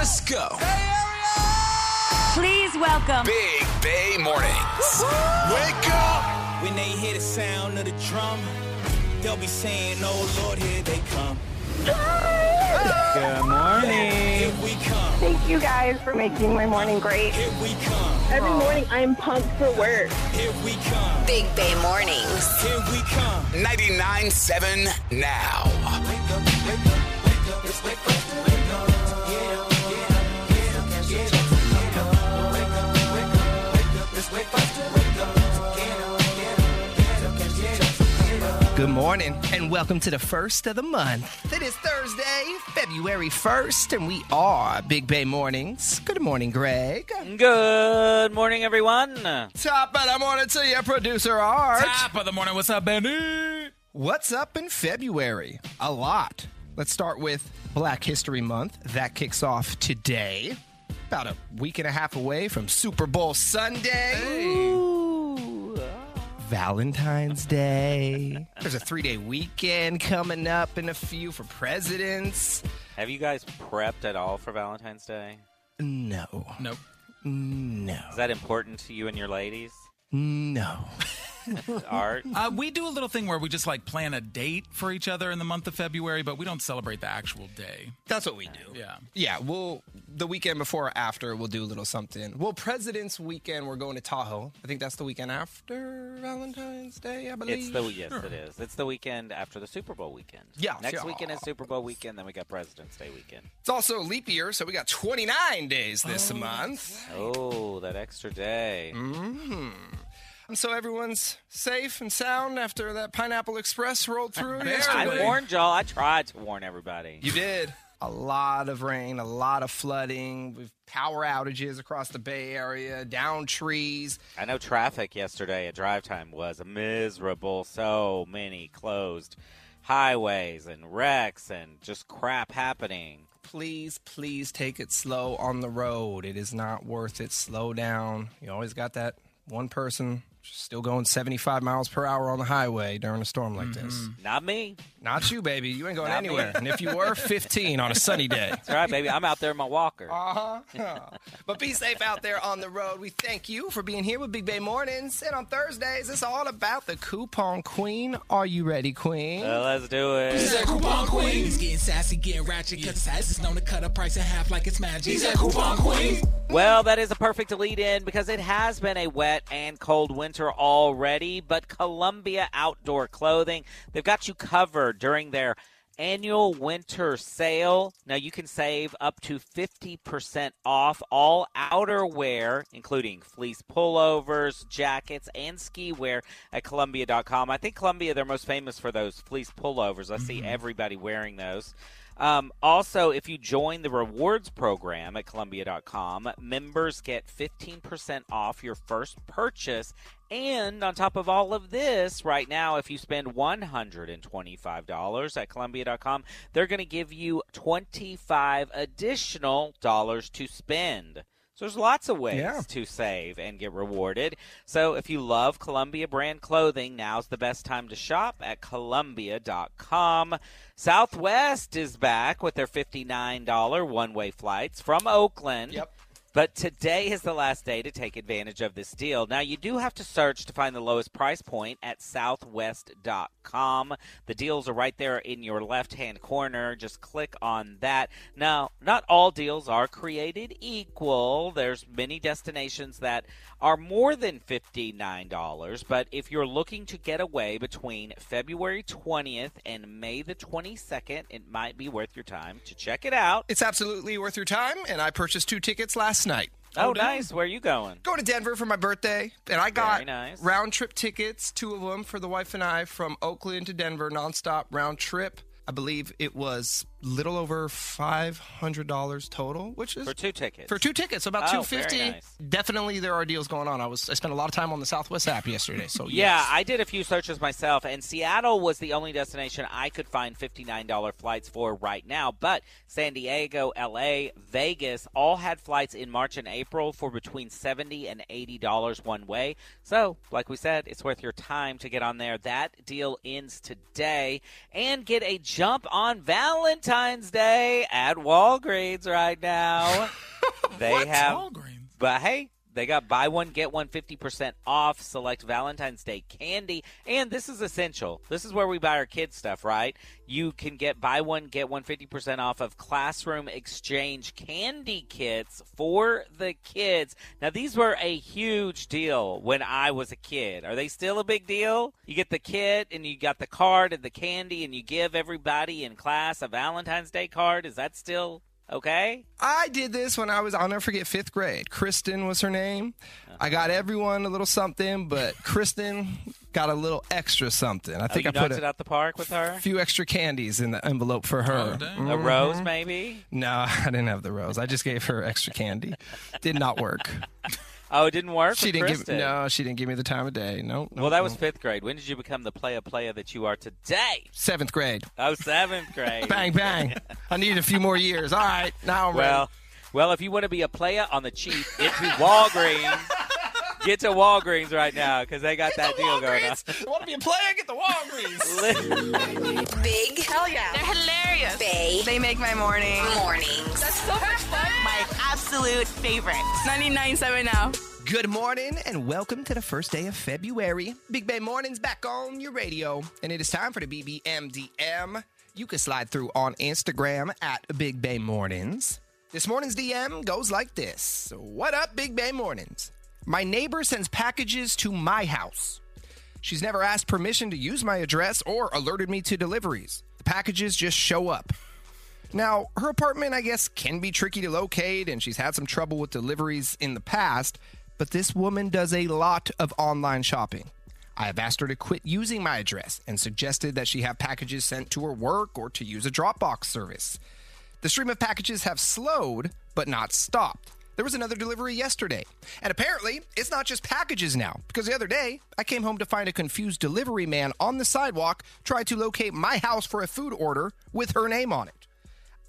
Let's go. Please welcome Big Bay Mornings. Wake up. When they hear the sound of the drum, they'll be saying, Oh Lord, here they come. Good morning. Here we come. Thank you guys for making my morning great. Here we come. Every morning I'm pumped for work. Here we come. Big Bay Mornings. Here we come. 99.7 now. Wake up, wake up, wake up. Good morning, and welcome to the first of the month. It is Thursday, February 1st, and we are Big Bay Mornings. Good morning, Greg. Good morning, everyone. Top of the morning to your producer, Art. Top of the morning. What's up, Benny? What's up in February? A lot. Let's start with Black History Month. That kicks off today. About a week and a half away from Super Bowl Sunday. Valentine's Day. There's a three day weekend coming up in a few for presidents. Have you guys prepped at all for Valentine's Day? No. Nope. No. Is that important to you and your ladies? No. Art? Uh, we do a little thing where we just like plan a date for each other in the month of February, but we don't celebrate the actual day. That's what we do. Yeah. Yeah, we'll the weekend before or after we'll do a little something. Well, President's Weekend we're going to Tahoe. I think that's the weekend after Valentine's Day, I believe. It's the yes, it is. It's the weekend after the Super Bowl weekend. Yeah, Next yeah. weekend is Super Bowl weekend. Then we got President's Day weekend. It's also leap year, so we got 29 days this month. Oh, that extra day. Mm. And so everyone's safe and sound after that Pineapple Express rolled through yesterday. I warned y'all. I tried to warn everybody. You did. A lot of rain, a lot of flooding, with power outages across the Bay Area, down trees. I know traffic yesterday at drive time was miserable. So many closed highways and wrecks and just crap happening. please, please take it slow on the road. It is not worth it. Slow down. You always got that one person still going 75 miles per hour on the highway during a storm like this. Not me. Not you, baby. You ain't going Not me. anywhere. And if you were, 15 on a sunny day. That's right, baby. I'm out there in my walker. Uh-huh. but be safe out there on the road. We thank you for being here with Big Bay Mornings. And on Thursdays, it's all about the Coupon Queen. Are you ready, Queen? Uh, let's do it. He's that coupon queen. He's getting sassy, getting ratchet, cause sass is known to cut a price in half like it's magic. He's that coupon queen. Well, that is a perfect lead in because it has been a wet and cold winter already. But Columbia Outdoor Clothing, they've got you covered during their annual winter sale. Now you can save up to 50% off all outerwear, including fleece pullovers, jackets, and ski wear at Columbia.com. I think Columbia, they're most famous for those fleece pullovers. I see everybody wearing those. Um, also, if you join the rewards program at Columbia.com, members get 15% off your first purchase. And on top of all of this, right now, if you spend $125 at Columbia.com, they're going to give you 25 additional dollars to spend. So there's lots of ways Yeah. to save and get rewarded. So if you love Columbia brand clothing, now's the best time to shop at Columbia.com. Southwest is back with their $59 one way flights from Oakland. Yep. But today is the last day to take advantage of this deal. Now, you do have to search to find the lowest price point at southwest.com. The deals are right there in your left hand corner. Just click on that. Now, not all deals are created equal. There's many destinations that are more than $59, but if you're looking to get away between February 20th and May the 22nd, it might be worth your time to check it out. It's absolutely worth your time, and I purchased two tickets last night. Oh, oh nice. Where are you going? Going to Denver for my birthday, and I got Very nice. round trip tickets, two of them for the wife and I from Oakland to Denver, nonstop round trip. I believe it was little over five hundred dollars total, which is For two tickets. for two tickets, about Oh, two fifty. nice. Definitely, there are deals going on. I was I spent a lot of time on the Southwest app yesterday, so Yeah, yes. I did a few searches myself, and Seattle was the only destination I could find $59 flights for right now. But San Diego, LA, Vegas all had flights in March and April for between 70 and $80 one way. So, like we said, it's worth your time to get on there. That deal ends today. And get a jump on Valentine's Day at Walgreens right now. they have Walgreens. But hey, they got buy one get one 50% off select Valentine's Day candy and this is essential. This is where we buy our kids stuff, right? You can get buy one get one 50% off of classroom exchange candy kits for the kids. Now these were a huge deal when I was a kid. Are they still a big deal? You get the kit and you got the card and the candy and you give everybody in class a Valentine's Day card. Is that still okay? I did this when I was, I'll never forget, fifth grade. Kristen was her name. I got uh-huh. everyone a little something, but Kristen got a little extra something. I Oh, think you I put knocked it a out the park with her? A few extra candies in the envelope for her. Oh, dang. A rose, mm-hmm. maybe? No, I didn't have the rose. I just gave her extra candy. Did not work. Oh, it didn't work. She didn't give no. She didn't give me the time of day. No. no, Well, that was fifth grade. When did you become the player player that you are today? seventh grade. Oh, seventh grade. Bang bang. I needed a few more years. All right, now I'm ready. Well, well, if you want to be a player on the cheap, to Walgreens. Get to Walgreens right now because they got that deal going on. Walgreens. Want to be a player? Get the Walgreens. Big Hell yeah. They're hilarious. Bay They make my morning. mornings. That's so much fun. My absolute favorite. 99.7 now. Good morning and welcome to the first day of February. Big Bay Mornings back on your radio, and it is time for the BBMDM. You can slide through on Instagram at Big Bay Mornings. This morning's DM goes like this What up, Big Bay Mornings? My neighbor sends packages to my house. She's never asked permission to use my address or alerted me to deliveries. The packages just show up. Now, her apartment, I guess, can be tricky to locate, and she's had some trouble with deliveries in the past, but this woman does a lot of online shopping. I have asked her to quit using my address and suggested that she have packages sent to her work or to use a Dropbox service. The stream of packages have slowed, but not stopped. There was another delivery yesterday. And apparently, it's not just packages now, because the other day, I came home to find a confused delivery man on the sidewalk try to locate my house for a food order with her name on it.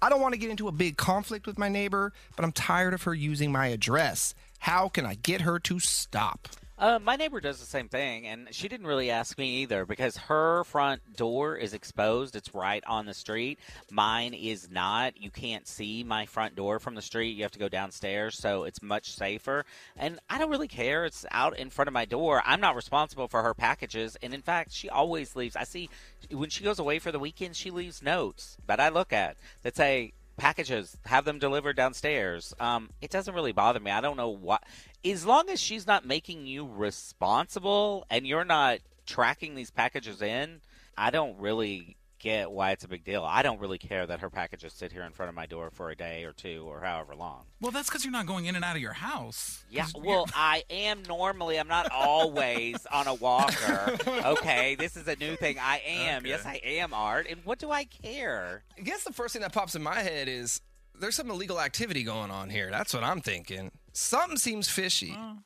I don't want to get into a big conflict with my neighbor, but I'm tired of her using my address. How can I get her to stop? Uh, my neighbor does the same thing, and she didn't really ask me either because her front door is exposed. It's right on the street. Mine is not. You can't see my front door from the street. You have to go downstairs, so it's much safer. And I don't really care. It's out in front of my door. I'm not responsible for her packages, and in fact, she always leaves. I see when she goes away for the weekend, she leaves notes that I look at that say packages have them delivered downstairs. Um, it doesn't really bother me. I don't know what as long as she's not making you responsible and you're not tracking these packages in i don't really get why it's a big deal i don't really care that her packages sit here in front of my door for a day or two or however long Well, that's because you're not going in and out of your house. Yeah, well i am normally i'm not always on a walker okay this is a new thing i am Okay. yes i am art and what do i care I guess the first thing that pops in my head is there's some illegal activity going on here. That's what I'm thinking. Something seems fishy. I-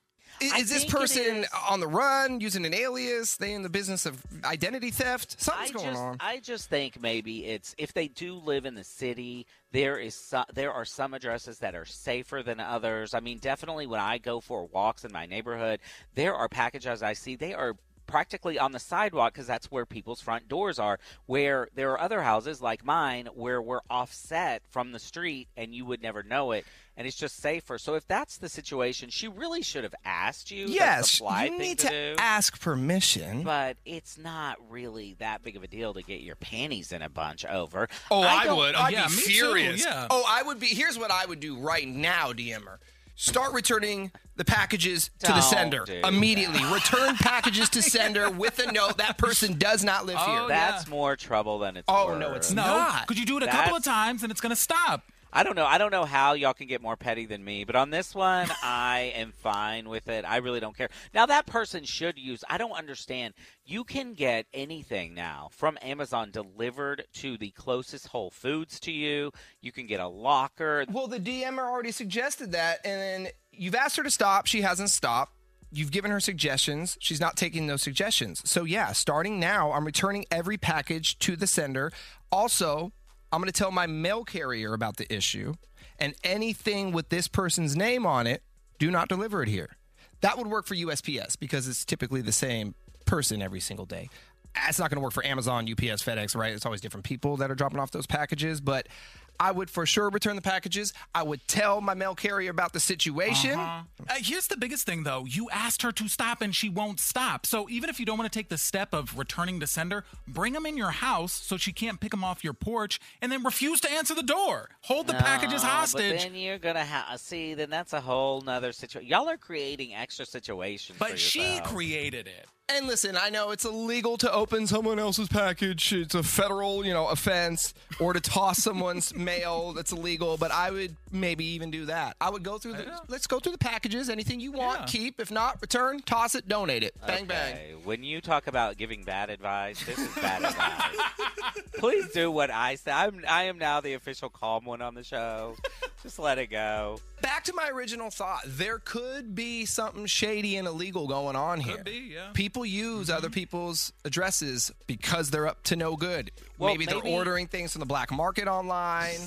I is this person is. on the run, using an alias? They in the business of identity theft? Something's I going just, on. I just think maybe it's if they do live in the city, there is so, there are some addresses that are safer than others. I mean, definitely when I go for walks in my neighborhood, there are packages I see. They are practically on the sidewalk because that's where people's front doors are. Where there are other houses like mine where we're offset from the street and you would never know it. And it's just safer. So if that's the situation, she really should have asked you. That's the yes, polite you thing need to, to, ask permission. but it's not really that big of a deal to get your panties in a bunch over. Oh, I, don't- would. I'd yeah, be me too, furious. yeah. Oh, I would be. Here's what I would do right now, DMer. Start returning the packages to the Don't sender do immediately. Return packages to sender with a note that person does not live Oh, here. yeah. That's more trouble than it's Oh, worth. no, it's No, not. could you do it a couple of times and it's going to stop? I don't know. I don't know how y'all can get more petty than me, but on this one, I am fine with it. I really don't care. Now that person should use. I don't understand. You can get anything now from Amazon delivered to the closest Whole Foods to you. You can get a locker. Well, the DMer already suggested that, and then you've asked her to stop. She hasn't stopped. You've given her suggestions. She's not taking those suggestions. So, yeah, starting now, I'm returning every package to the sender. Also, I'm going to tell my mail carrier about the issue, and anything with this person's name on it, do not deliver it here. That would work for USPS because it's typically the same person every single day. That's not going to work for Amazon, UPS, FedEx, right? It's always different people that are dropping off those packages, but I would for sure return the packages. I would tell my mail carrier about the situation. Uh, here's the biggest thing, though. You asked her to stop, and she won't stop. So even if you don't want to take the step of returning to sender, bring them in your house so she can't pick them off your porch, and then refuse to answer the door. Hold the packages hostage. But then you're gonna have see. Then that's a whole nother situation. Y'all are creating extra situations. for But she created it. And listen, I know it's illegal to open someone else's package. It's a federal, you know, offense, or to toss someone's mail. That's illegal. But I would maybe even do that. I would go through the. Let's go through the packages. Anything you want, Yeah. keep. If not, return, toss it, donate it. Bang bang. When you talk about giving bad advice, this is bad advice. Please do what I say. I'm, I am now the official calm one on the show. Just let it go. Back to my original thought. There could be something shady and illegal going on here. be, yeah. People use mm-hmm. other people's addresses because they're up to no good. Well, maybe, maybe- they're ordering things from the black market online.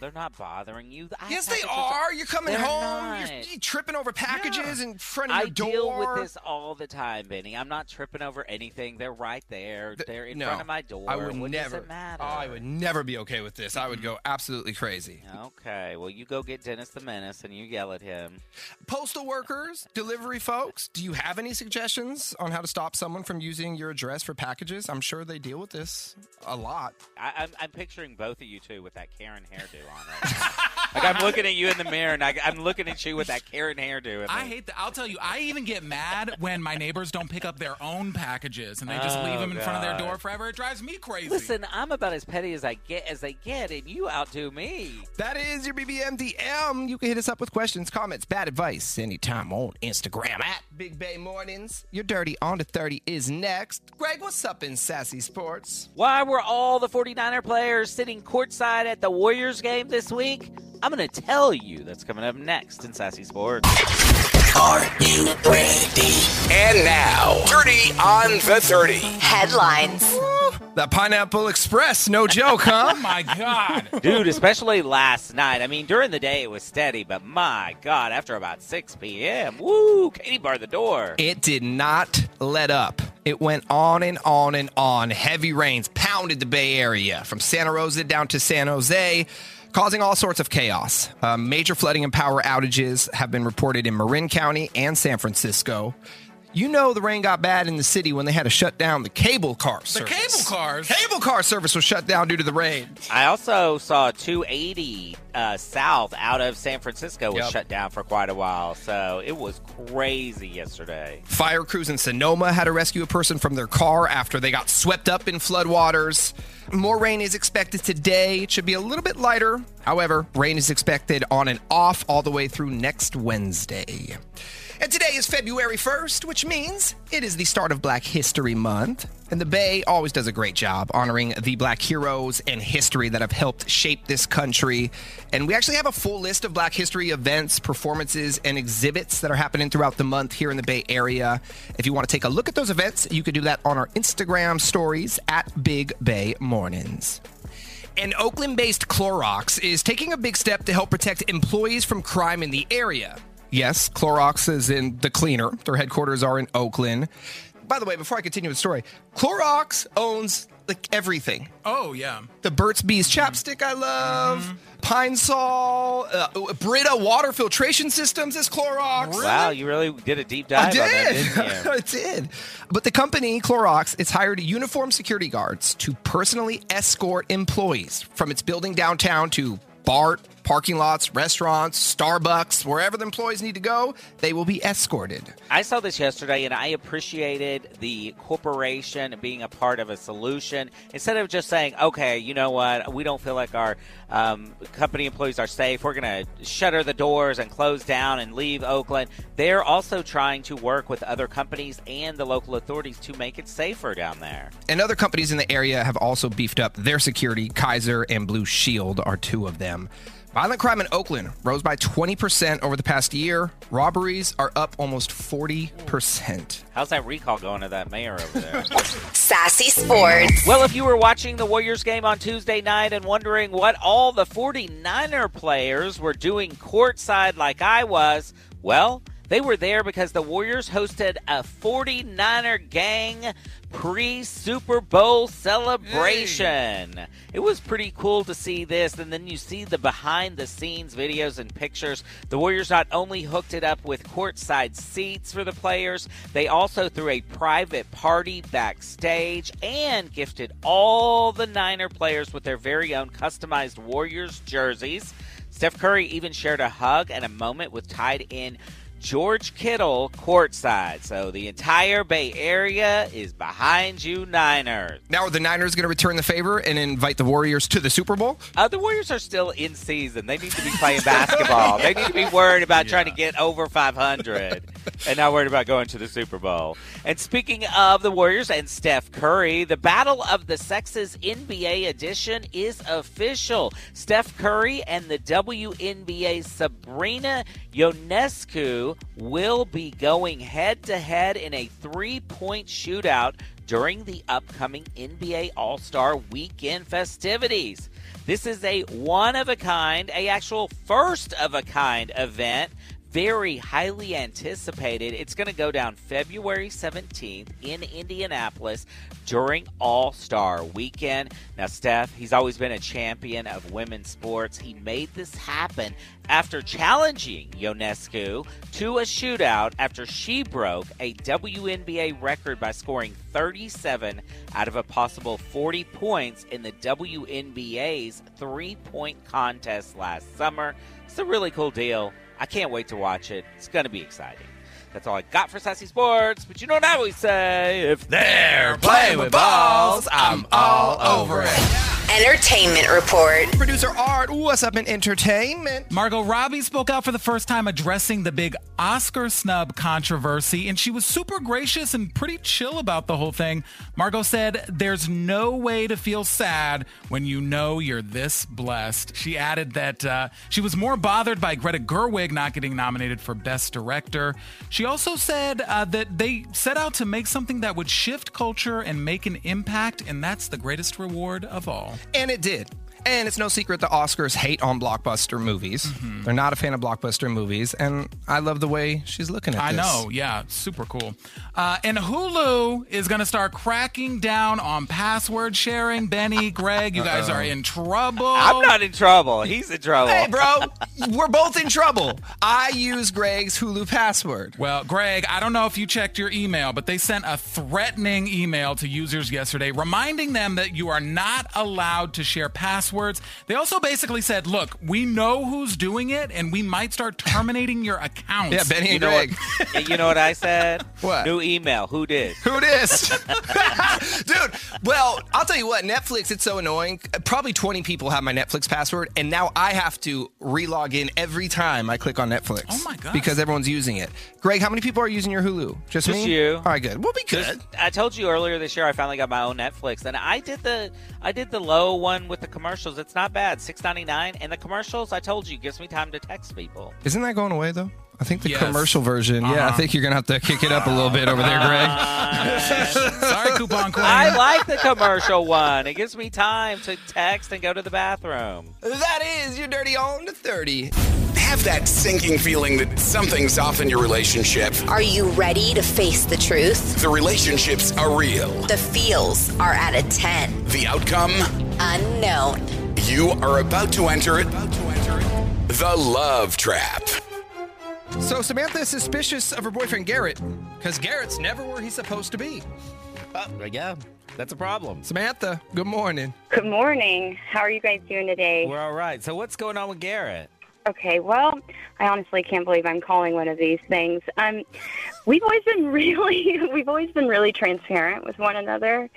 They're not bothering you. I- Yes, they are. You're coming They're home. You're, you're tripping over packages in front of I your door. I deal with this all the time, Benny. I'm not tripping over anything. They're right there. Th- They're in no, front of my door. I would what never. Does it matter? Oh, I would never be okay with this. I would go absolutely crazy. Okay, well, you go get Dennis the Menace and you yell at him. Postal workers, delivery folks, do you have any suggestions on how to stop someone from using your address for packages? I'm sure they deal with this a lot. I, I'm, I'm picturing both of you two with that Karen hairdo on right now. like I'm looking at you in the mirror and I, I'm looking at you with that Karen hairdo. I the- hate that. I'll tell you, I even get mad when my neighbors don't pick up their own packages and they just oh, leave Oh, them in front of their door forever. It drives me crazy. Listen, I'm about as petty as I get as they get, and you outdo me. That is your BBM DM. You can hit us up with questions, comments, bad advice anytime on Instagram at Big Bay Mornings. Your Dirty on to 30 is next. Greg, what's up in Sassy Sports? Why were all the 49er players sitting courtside at the Warriors game this week? I'm going to tell you that's coming up next in Sassy Sports. Are you ready? And now, Dirty on the 30. Headlines. The Pineapple Express, no joke, huh? oh my God. Dude, especially last night. I mean, during the day it was steady, but my God, after about 6 p.m., woo, Katie barred the door. It did not let up. It went on and on and on. Heavy rains pounded the Bay Area from Santa Rosa down to San Jose, causing all sorts of chaos. Uh, major flooding and power outages have been reported in Marin County and San Francisco. You know the rain got bad in the city when they had to shut down the cable car The cable cars. Cable car service was shut down due to the rain. I also saw 280 uh, south out of San Francisco was Yep. shut down for quite a while, so it was crazy yesterday. Fire crews in Sonoma had to rescue a person from their car after they got swept up in floodwaters. More rain is expected today. It should be a little bit lighter. However, rain is expected on and off all the way through next Wednesday. And today is February 1st, which means it is the start of Black History Month. And the Bay always does a great job honoring the black heroes and history that have helped shape this country. And we actually have a full list of Black History events, performances, and exhibits that are happening throughout the month here in the Bay Area. If you want to take a look at those events, you can do that on our Instagram stories at Big Bay Mornings. And Oakland based Clorox is taking a big step to help protect employees from crime in the area. Yes, Clorox is in the cleaner. Their headquarters are in Oakland. By the way, before I continue the story, Clorox owns like everything. Oh, yeah. The Burt's Bees chapstick I love, Pine Sol, uh, Brita water filtration systems is Clorox. Wow, you really did a deep dive I on that, did. didn't you? I did. But the company, Clorox, it's hired uniformed security guards to personally escort employees from its building downtown to BART, parking lots, restaurants, Starbucks, wherever the employees need to go, they will be escorted. I saw this yesterday and I appreciated the corporation being a part of a solution instead of just saying, okay, you know what, we don't feel like our um, company employees are safe. We're going to shutter the doors and close down and leave Oakland. They're also trying to work with other companies and the local authorities to make it safer down there. And other companies in the area have also beefed up their security. Kaiser and Blue Shield are two of them. Violent crime in Oakland rose by 20% over the past year. Robberies are up almost 40%. How's that recall going to that mayor over there? Sassy Sports. Well, if you were watching the Warriors game on Tuesday night and wondering what all the 49er players were doing courtside like I was, well, They were there because the Warriors hosted a 49er gang pre Super Bowl celebration. It was pretty cool to see this, and then you see the behind the scenes videos and pictures. The Warriors not only hooked it up with courtside seats for the players, they also threw a private party backstage and gifted all the Niner players with their very own customized Warriors jerseys. Steph Curry even shared a hug and a moment with tied in George Kittle courtside. So the entire Bay Area is behind you, Niners. Now, are the Niners going to return the favor and invite the Warriors to the Super Bowl? Uh, the Warriors are still in season. They need to be playing basketball. they need to be worried about trying to get over 500 and not worried about going to the Super Bowl. And speaking of the Warriors and Steph Curry, the Battle of the Sexes NBA edition is official. Steph Curry and the WNBA Sabrina Ionescu will be going head to head in a three point shootout during the upcoming NBA All Star Weekend festivities. This is a one of a kind, a actual first of a kind event. Very highly anticipated. It's going to go down February 17th in Indianapolis during All Star Weekend. Now, Steph, he's always been a champion of women's sports. He made this happen after challenging Ionescu to a shootout after she broke a WNBA record by scoring 37 out of a possible 40 points in the WNBA's three point contest last summer. It's a really cool deal. I can't wait to watch it. It's going to be exciting. That's all I got for Sassy Sports. But you know what I always say? If they're playing with balls, I'm all over it. Entertainment Report. Producer Art, what's up in entertainment? Margot Robbie spoke out for the first time addressing the big Oscar snub controversy, and she was super gracious and pretty chill about the whole thing. Margot said, There's no way to feel sad when you know you're this blessed. She added that uh, she was more bothered by Greta Gerwig not getting nominated for Best Director. She also said uh, that they set out to make something that would shift culture and make an impact, and that's the greatest reward of all. And it did. And it's no secret the Oscars hate on blockbuster movies. Mm-hmm. They're not a fan of blockbuster movies, and I love the way she's looking at I this. know, yeah, super cool. Uh, and Hulu is going to start cracking down on password sharing. Benny, Greg, you guys are in trouble. I'm not in trouble. He's in trouble. Hey, bro, we're both in trouble. I use Greg's Hulu password. Well, Greg, I don't know if you checked your email, but they sent a threatening email to users yesterday reminding them that you are not allowed to share passwords. They also basically said, look, we know who's doing it, and we might start terminating your accounts. Yeah, Benny You and Greg. what, you know what I said? What? New email. Who did? Who this? Dude, well, I'll tell you what, Netflix, it's so annoying. Probably 20 people have my Netflix password, and now I have to re-log in every time I click on Netflix. Oh my gosh. Because everyone's using it. Greg, how many people are using your Hulu? Just, Just me? you. All right, good. We'll be good. I told you earlier this year I finally got my own Netflix, and I did the I did the low one with the commercials. It's not bad, six ninety nine, and the commercials I told you gives me time to text people. Isn't that going away, though? I think the Yes. commercial version. Yeah, I Uh-huh. think you're going to have to kick it up a little bit over there, Greg. Sorry, coupon queen. I like the commercial one. It gives me time to text and go to the bathroom. that is your dirty on to 30. Have that sinking feeling that something's off in your relationship. Are you ready to face the truth? The relationships are real. The feels are at a 10. The outcome, Unknown. you are about to enter it. The love trap. So Samantha is suspicious of her boyfriend Garrett because Garrett's never where he's supposed to be. Uh, yeah, that's a problem. Samantha, good morning. Good morning. How are you guys doing today? We're all right. So what's going on with Garrett? Okay, well, I honestly can't believe I'm calling one of these things. Um, we've always been really, we've always been really transparent with one another,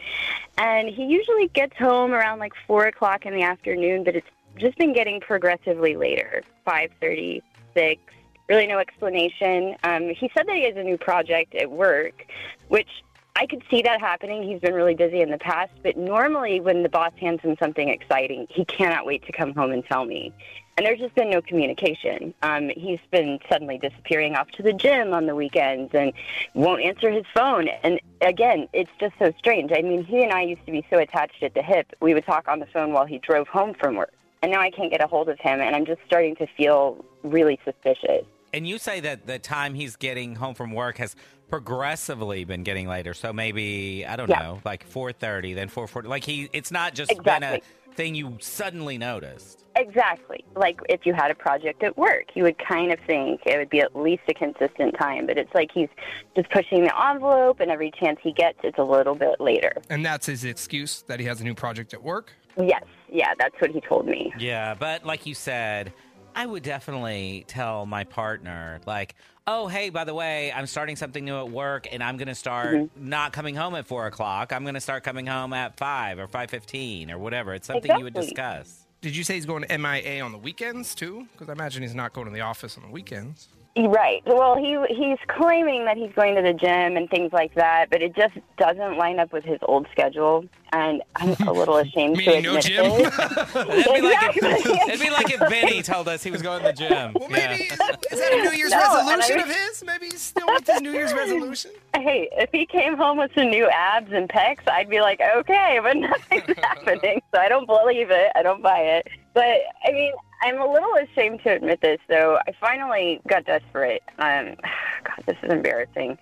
and he usually gets home around like four o'clock in the afternoon, but it's just been getting progressively later, five thirty, six. Really, no explanation. Um, he said that he has a new project at work, which I could see that happening. He's been really busy in the past, but normally when the boss hands him something exciting, he cannot wait to come home and tell me. And there's just been no communication. Um, he's been suddenly disappearing off to the gym on the weekends and won't answer his phone. And again, it's just so strange. I mean, he and I used to be so attached at the hip. We would talk on the phone while he drove home from work. And now I can't get a hold of him, and I'm just starting to feel really suspicious. And you say that the time he's getting home from work has progressively been getting later. So maybe I don't Yeah. know, like 4:30, then 4:40. Like he, it's not just been a Exactly. Thing you suddenly noticed. Exactly. Like if you had a project at work, you would kind of think it would be at least a consistent time, but it's like he's just pushing the envelope, and every chance he gets, it's a little bit later. And that's his excuse that he has a new project at work. Yes, yeah, that's what he told me. Yeah, but like you said, I would definitely tell my partner, like, oh, hey, by the way, I'm starting something new at work, and I'm going to start Mm-hmm. not coming home at four o'clock. I'm going to start coming home at five or five fifteen or whatever. It's something you would discuss. Did you say he's going to MIA on the weekends too? Because I imagine he's not going to the office on the weekends. Right. Well, he he's claiming that he's going to the gym and things like that, but it just doesn't line up with his old schedule, and I'm a little ashamed to Meaning no admit gym? this. It'd be, like if, Exactly. it'd be like if Benny told us he was going to the gym. Well, maybe is, is that a New Year's No, and I resolution of his? Maybe he's still with his New Year's resolution. Hey, if he came home with some new abs and pecs, I'd be like, okay, but nothing's happening. So I don't believe it. I don't buy it. But I mean, I'm a little ashamed to admit this, though. I finally got desperate. Um, God, this is embarrassing.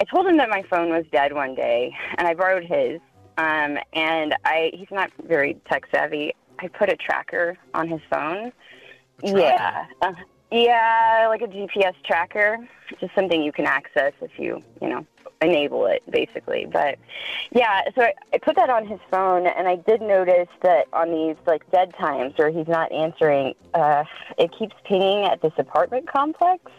I told him that my phone was dead one day, and I borrowed his. Um, and I, he's not very tech savvy. I put a tracker on his phone. Yeah. Uh, yeah, like a GPS tracker, just something you can access if you, you know, enable it, basically. But yeah, so I, I put that on his phone, and I did notice that on these like dead times where he's not answering, uh, it keeps pinging at this apartment complex.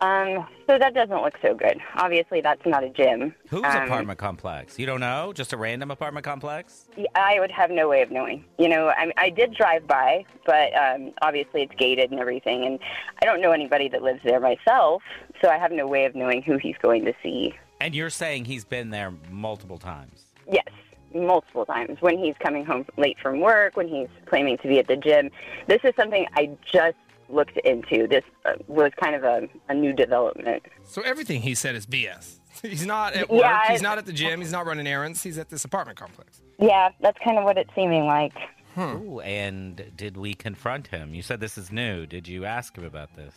Um, so that doesn't look so good. Obviously, that's not a gym. Whose Um, apartment complex? You don't know? Just a random apartment complex? Yeah, I would have no way of knowing. You know, I, I did drive by, but um, obviously it's gated and everything, and I don't know anybody that lives there myself, so I have no way of knowing who he's going to see. And you're saying he's been there multiple times. Yes, multiple times when he's coming home late from work, when he's claiming to be at the gym. This is something I just looked into. This uh, was kind of a, a new development. So everything he said is BS. He's not at work. Yeah, he's not at the gym. He's not running errands. He's at this apartment complex. Yeah, that's kind of what it's seeming like. Ooh, and did we confront him? You said this is new. Did you ask him about this?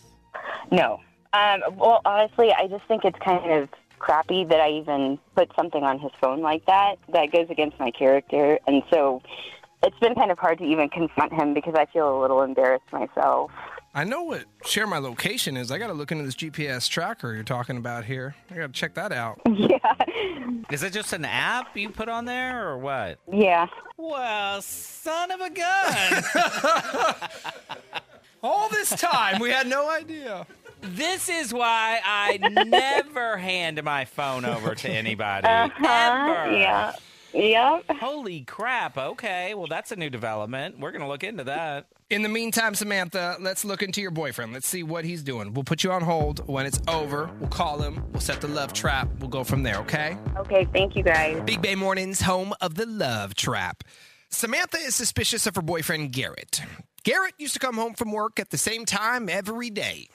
No. Um, well, honestly, I just think it's kind of crappy that I even put something on his phone like that. That goes against my character. And so it's been kind of hard to even confront him because I feel a little embarrassed myself. I know what share my location is. I got to look into this GPS tracker you're talking about here. I got to check that out. yeah. Is it just an app you put on there or what? Yeah. Well, son of a gun. All this time, we had no idea. this is why I never hand my phone over to anybody. Uh-huh. Ever. Yeah. Yep. Holy crap. Okay. Well, that's a new development. We're going to look into that. In the meantime, Samantha, let's look into your boyfriend. Let's see what he's doing. We'll put you on hold. When it's over, we'll call him. We'll set the love trap. We'll go from there, okay? Okay, thank you guys. Big Bay Mornings, home of the love trap. Samantha is suspicious of her boyfriend, Garrett. Garrett used to come home from work at the same time every day.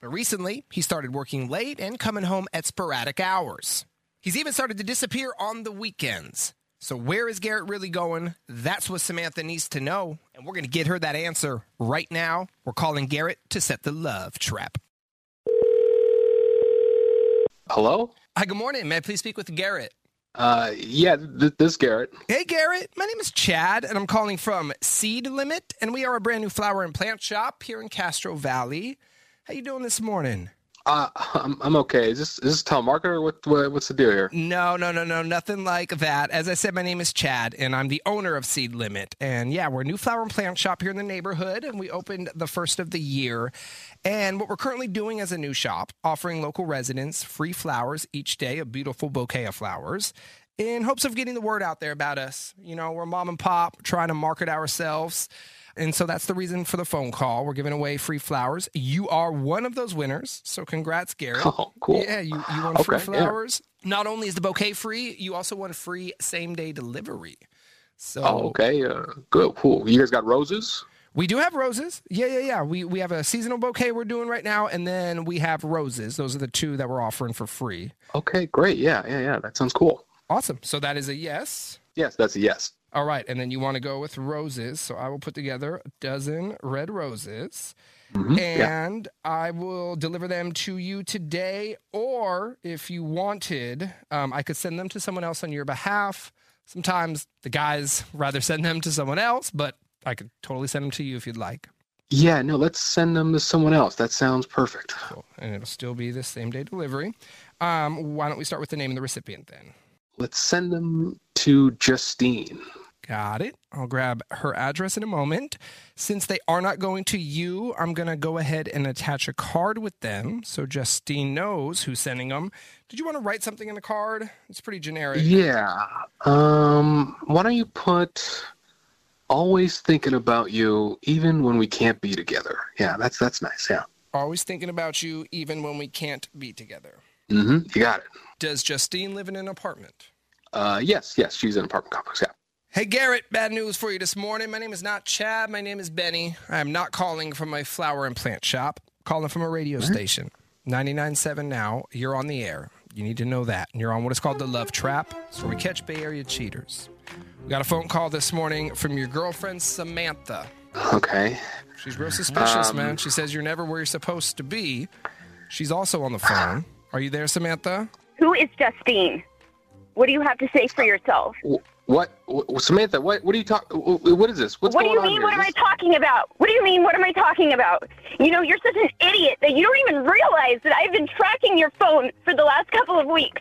But recently, he started working late and coming home at sporadic hours. He's even started to disappear on the weekends. So, where is Garrett really going? That's what Samantha needs to know. And we're going to get her that answer right now. We're calling Garrett to set the love trap. Hello? Hi, good morning. May I please speak with Garrett? Uh, yeah, th- this is Garrett. Hey, Garrett. My name is Chad, and I'm calling from Seed Limit, and we are a brand new flower and plant shop here in Castro Valley. How you doing this morning? I'm, I'm okay. Is this, is this telemarketer? What, what, what's the deal here? No, no, no, no, nothing like that. As I said, my name is Chad, and I'm the owner of Seed Limit. And yeah, we're a new flower and plant shop here in the neighborhood, and we opened the first of the year. And what we're currently doing as a new shop, offering local residents free flowers each day, a beautiful bouquet of flowers, in hopes of getting the word out there about us. You know, we're mom and pop, trying to market ourselves. And so that's the reason for the phone call. We're giving away free flowers. You are one of those winners. So congrats, Garrett. Oh, cool. Yeah, you, you won free Okay, yeah. flowers. Not only is the bouquet free, you also won free same day delivery. So Oh, okay. Uh, good. Cool. You guys got roses? we do have roses. Yeah, yeah, yeah. We we have a seasonal bouquet we're doing right now, and then we have roses. Those are the two that we're offering for free. Okay, great. Yeah, yeah, yeah. That sounds cool. Awesome. So that is a yes. Yes, that's a yes. All right, and then you want to go with roses. So I will put together a dozen red roses. Mhm, yeah. and I will deliver them to you today. Or if you wanted, um, I could send them to someone else on your behalf. Sometimes the guys rather send them to someone else, but I could totally send them to you if you'd like. Yeah, no, let's send them to someone else. That sounds perfect. Cool. And it'll still be the same day delivery. Um, why don't we start with the name of the recipient then? Let's send them to Justine. Got it. I'll grab her address in a moment. Since they are not going to you, I'm going to go ahead and attach a card with them so Justine knows who's sending them. Did you want to write something in the card? It's pretty generic. Yeah. Um, why don't you put always thinking about you even when we can't be together. Yeah, that's that's nice. Yeah. Always thinking about you even when we can't be together. Mhm. You got it. Does Justine live in an apartment? Uh yes, yes, she's in an apartment complex. Yeah. Hey Garrett, bad news for you this morning. My name is not Chad. My name is Benny. I am not calling from my flower and plant shop. calling from a radio station. 99.7 now. You're on the air. You need to know that. And you're on what is called the Love Trap. It's where we catch Bay Area cheaters. We got a phone call this morning from your girlfriend Samantha. Okay. She's real suspicious, Um, man. She says you're never where you're supposed to be. She's also on the phone. Are you there, Samantha? Who is Justine? What do you have to say for yourself? What, what Samantha, what what are you talking what is this? What's what do you mean? What am I talking about? What do you mean? What am I talking about? You know, you're such an idiot that you don't even realize that I've been tracking your phone for the last couple of weeks.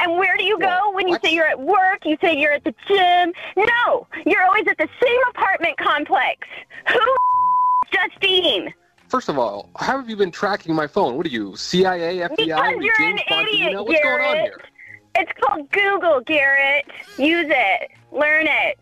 And where do you go when you say you're at work? You say you're at the gym. No, you're always at the same apartment complex. Who Justine? First of all, how have you been tracking my phone? What are you, CIA, FBI, Because you're James an Bond? Idiot, know what's going on here? It's called Google, Garrett. Use it. Learn it.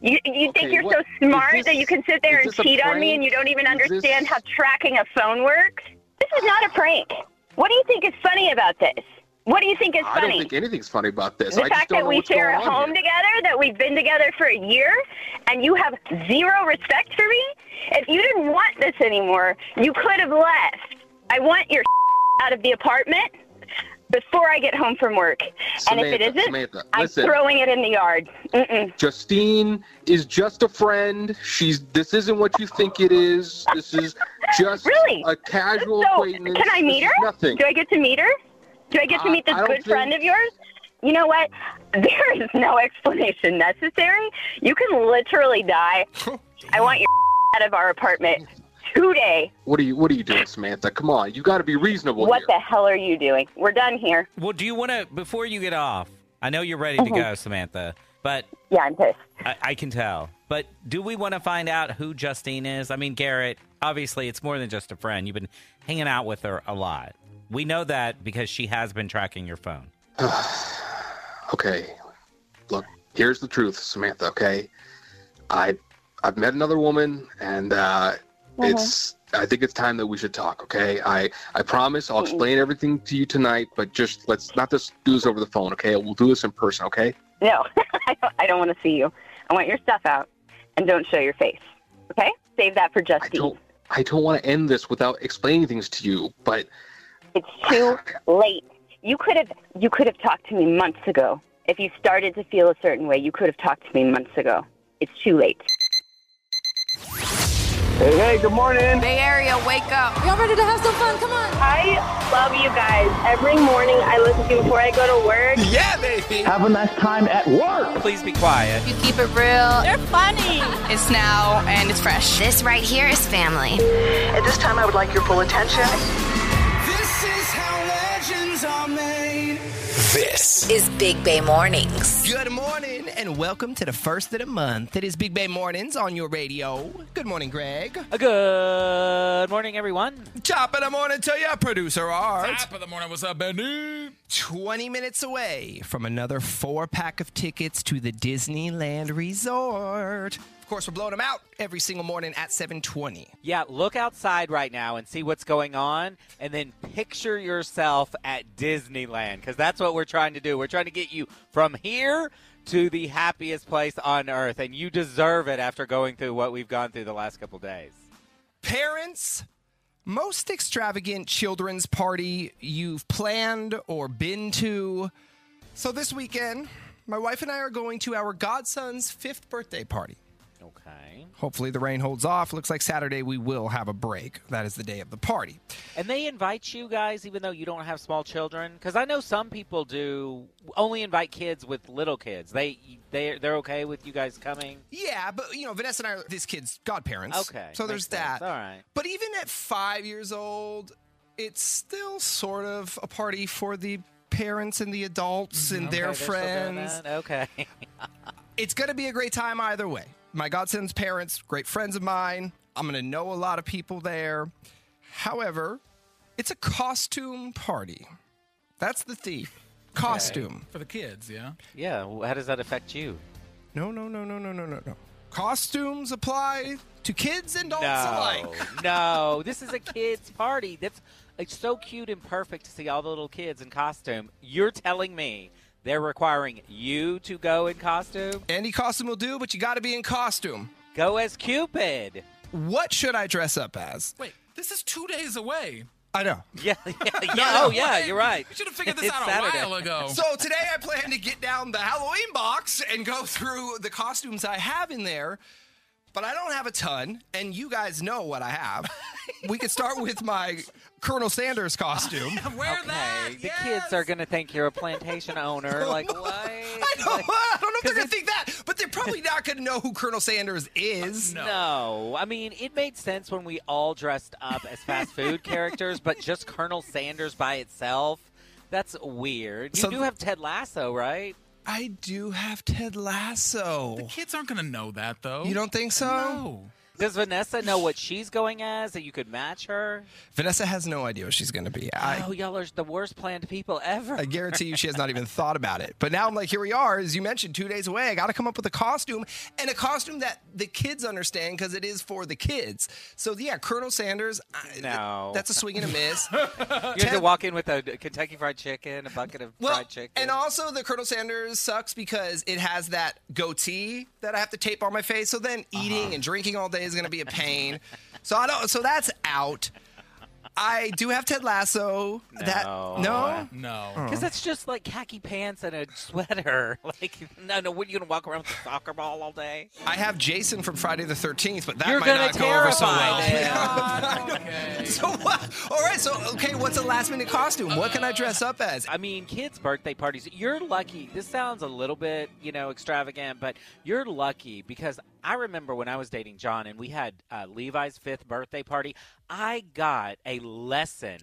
You, you think you're what- so smart is that you can sit there and cheat on me and you don't even Is understand this- how tracking a phone works? This is not a prank. What do you think is funny about this? What do you think is funny? I don't think anything's funny about this. the I fact that we share a home here. together, that we've been together for a year, and you have zero respect for me? If you didn't want this anymore, you could have left. I want your out of the apartment before I get home from work. and if it Samantha, isn't, Samantha, I'm listen. throwing it in the yard. Mm-mm. Justine is just a friend. She's this isn't what you think it is. This is just Really? a casual So, acquaintance. can I meet her? Nothing. Do I get to meet her? Do I get to meet this I don't good friend of yours? You know what? There is no explanation necessary. You can literally die. I want your out of our apartment today. What are you What are you doing, Samantha? Come on, you got to be reasonable What here. the hell are you doing? We're done here. Well, do you want to, before you get off, I know you're ready to Mhm. go, Samantha, but. Yeah, I'm pissed. I, I can tell. But do we want to find out who Justine is? I mean, Garrett, obviously, it's more than just a friend. You've been hanging out with her a lot. We know that because she has been tracking your phone. okay, look, here's the truth, Samantha. Okay, I I've met another woman, and uh, Mhm. it's I think it's time that we should talk. Okay, I I promise I'll explain everything to you tonight, but just let's not just do this over the phone. Okay, we'll do this in person. Okay. No, I don't, I don't want to see you. I want your stuff out, and don't show your face. Okay? Save that for Justine. I don't want to end this without explaining things to you, but It's too late. You could have you could have talked to me months ago. If you started to feel a certain way, you could have talked to me months ago. It's too late. Hey, hey, good morning. Bay Area, wake up. Y'all ready to have some fun? Come on. I love you guys. Every morning I listen to you before I go to work. Yeah, baby. Have a nice time at work. Please be quiet. You keep it real. They're funny. It's now and it's fresh. This right here is family. At this time, I would like your full attention. This is how legends are made. This is Big Bay Mornings. Good morning and welcome to the first of the month. It is Big Bay Mornings on your radio. Good morning, Greg. A good morning, everyone. Top of the morning to you, producer Art. Top of the morning. What's up, Benny? 20 minutes away from another four pack of tickets to the Disneyland Resort. Of course, we're blowing them out every single morning at 720. Yeah, look outside right now and see what's going on, and then picture yourself at Disneyland because that's what we're trying to do. We're trying to get you from here to the happiest place on earth, and you deserve it after going through what we've gone through the last couple days. Parents, most extravagant children's party you've planned or been to. So this weekend, my wife and I are going to our godson's fifth birthday party. Okay. Hopefully the rain holds off. Looks like Saturday we will have a break. That is the day of the party. And they invite you guys, even though you don't have small children, because I know some people do only invite kids with little kids. They they they're okay with you guys coming. Yeah, but you know, Vanessa and I are this kid's godparents. Okay, So there's sense. that. All right. But even at five years old, it's still sort of a party for the parents and the adults and mm-hmm. Okay, their they're still doing friends. Okay. It's going to be a great time either way. My godson's parents, great friends of mine. I'm going to know a lot of people there. However, it's a costume party. That's the theme. Costume. For the kids, yeah. Yeah. well, How does that affect you? No, no, no, no, no, no, no, no. Costumes apply to kids and adults No, alike. no. This is a kids' party. That's it's so cute and perfect to see all the little kids in costume. You're telling me they're requiring you to go in costume? Any costume will do, but you got to be in costume. Go as Cupid. What should I dress up as? Wait, this is two days away. I know. Yeah, yeah, yeah. No, oh, yeah, you're right. We should have figured this It's out a Saturday. while ago. So today I plan to get down the Halloween box and go through the costumes I have in there, but I don't have a ton, and you guys know what I have. we could start with my Colonel Sanders costume. Wear that. Hey, the kids are going to think you're a plantation owner. Like, what? I don't, I don't know if they're going to think that, but they're probably not going to know who Colonel Sanders is. No. I mean, it made sense when we all dressed up as fast food characters, but just Colonel Sanders by itself, that's weird. You So- do have Ted Lasso, right? I do have Ted Lasso. The kids aren't going to know that, though. You don't think so? No. Does Vanessa know what she's going as that you could match her? Vanessa has no idea what she's going to be. I, oh, y'all are the worst planned people ever. I guarantee you she has not even thought about it. But now I'm like, here we are, as you mentioned, two days away. I got to come up with a costume and a costume that the kids understand because it is for the kids. So, yeah, Colonel Sanders, I- No. that's a swing and a miss. You have to walk in with a Kentucky Fried Chicken, a bucket of Well, fried chicken. and also the Colonel Sanders sucks because it has that goatee that I have to tape on my face. So then Uh-huh. eating and drinking all day is going to be a pain. so I don't. So that's out. I do have Ted Lasso. That no, No. Oh. Because that's just like khaki pants and a sweater. Like, no, no, what are you going to walk around with a soccer ball all day? I have Jason from Friday the Thirteenth, but that You're might not go over so terrify well. them. so what? All right. So okay, what's a last minute costume? What can I dress up as? I mean, kids' birthday parties. You're lucky. This sounds a little bit, you know, extravagant, but you're lucky because I remember when I was dating John and we had uh, Levi's fifth birthday party. I got a lesson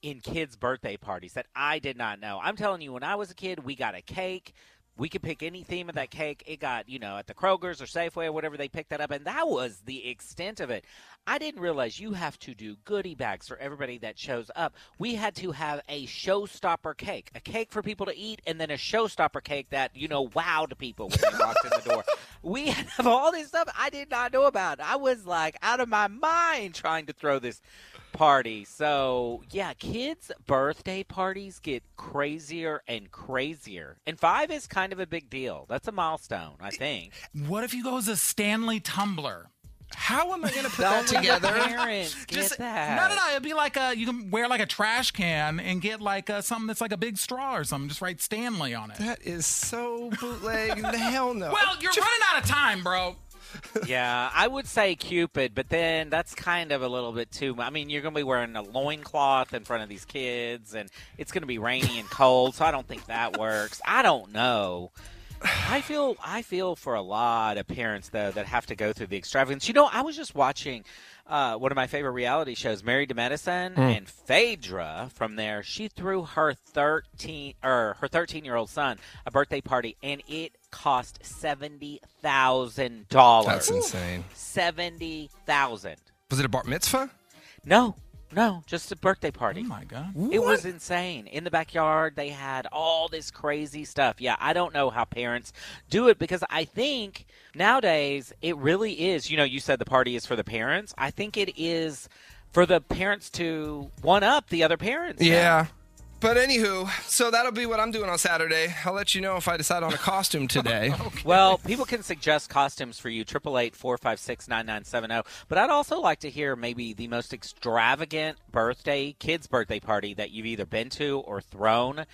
in kids' birthday parties that I did not know. I'm telling you, when I was a kid, we got a cake. We could pick any theme of that cake. It got, you know, at the Kroger's or Safeway or whatever they picked that up, and that was the extent of it. I didn't realize you have to do goodie bags for everybody that shows up. We had to have a showstopper cake, a cake for people to eat, and then a showstopper cake that, you know, wowed people when they walked in the door. We have all this stuff I did not know about. I was like out of my mind trying to throw this party. So, yeah, kids' birthday parties get crazier and crazier. And five is kind of a big deal. That's a milestone, I think. What if you go as a Stanley tumbler? How am I going to put that together? Parents get Just that. no, no, no. It'd be like a you can wear like a trash can and get like a, something that's like a big straw or something. Just write Stanley on it. That is so bootleg. the hell no. Well, you're running out of time, bro. yeah, I would say Cupid, but then that's kind of a little bit too. I mean, you're going to be wearing a loincloth in front of these kids, and it's going to be rainy and cold, so I don't think that works. I don't know. I feel I feel for a lot of parents though that have to go through the extravagance. You know, I was just watching uh, one of my favorite reality shows, Married to Medicine, Mm. and Phaedra from there. She threw her thirteen or her thirteen year old son a birthday party, and it cost seventy thousand dollars. That's insane. Seventy thousand. Was it a bar mitzvah? No, no, just a birthday party. Oh my god. It was insane. In the backyard, they had all this crazy stuff. Yeah, I don't know how parents do it because I think nowadays it really is. You know, you said the party is for the parents. I think it is for the parents to one up the other parents. now. Yeah. But anywho, so that'll be what I'm doing on Saturday. I'll let you know if I decide on a costume today. Well, people can suggest costumes for you, 888-456-9970. But I'd also like to hear maybe the most extravagant birthday, kid's birthday party that you've either been to or thrown.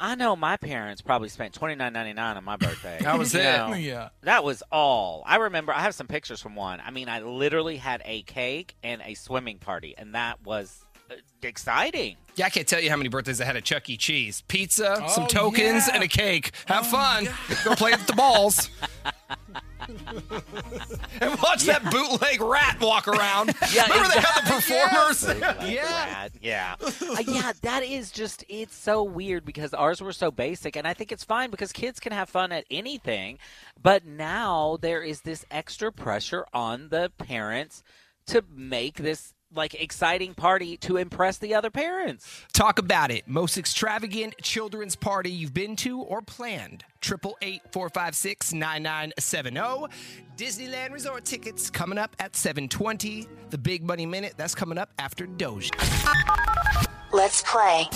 I know my parents probably spent twenty nine ninety nine on my birthday. That was You it. know, Yeah. That was all. I remember. I have some pictures from one. I mean, I literally had a cake and a swimming party, and that was exciting. Yeah, I can't tell you how many birthdays I had at Chuck E. Cheese. Pizza, some Oh, tokens, yeah. and a cake. Have fun. Go play with the balls. and watch that bootleg rat walk around. Yeah, Remember they had the exactly. performers? yeah, yeah, Uh, yeah. That is just it's so weird because ours were so basic, and I think it's fine because kids can have fun at anything, but now there is this extra pressure on the parents to make this like exciting party to impress the other parents. Talk about it. Most extravagant children's party you've been to or planned. Triple eight four five six nine nine seven zero. Disneyland Resort tickets coming up at seven twenty. The Big Money Minute that's coming up after Doja. Let's play.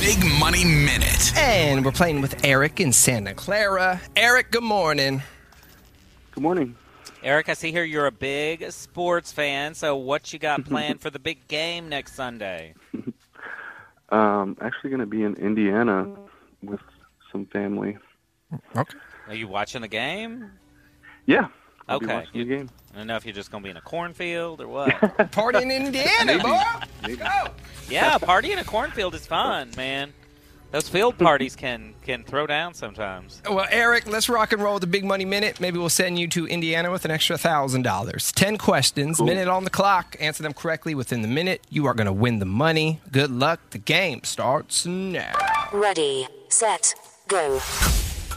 Big Money Minute. And we're playing with Eric in Santa Clara. Eric, good morning. Good morning. Eric, I see here you're a big sports fan. So what you got planned for the big game next Sunday? Um, actually, going to be in Indiana with some family. Okay. Are you watching the game? Yeah. I'll be Okay. watching the game. I don't know if you're just going to be in a cornfield or what. Party in Indiana, Maybe. boy. Maybe. yeah, party in a cornfield is fun, man. Those field parties can can throw down sometimes. Well, Eric, let's rock and roll with the Big Money Minute. Maybe we'll send you to Indiana with an extra thousand dollars. Ten questions, Cool. minute on the clock. Answer them correctly within the minute. You are going to win the money. Good luck. The game starts now. Ready, set, go.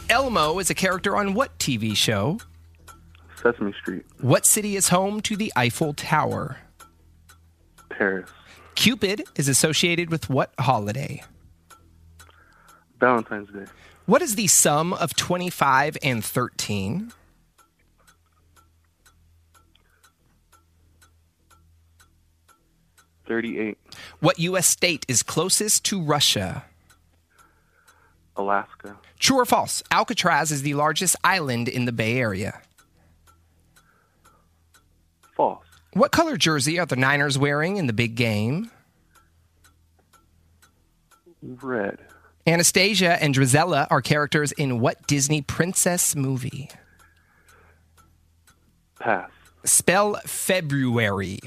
Elmo is a character on what TV show? Sesame Street, What city is home to the Eiffel Tower? Paris, Cupid is associated with what holiday? Valentine's Day, What is the sum of 25 and 13? thirty-eight, What U.S. state is closest to Russia? Alaska, True or false? Alcatraz is the largest island in the Bay Area. false, What color jersey are the Niners wearing in the big game? red, Anastasia and Drizella are characters in what Disney princess movie? pass, Spell February.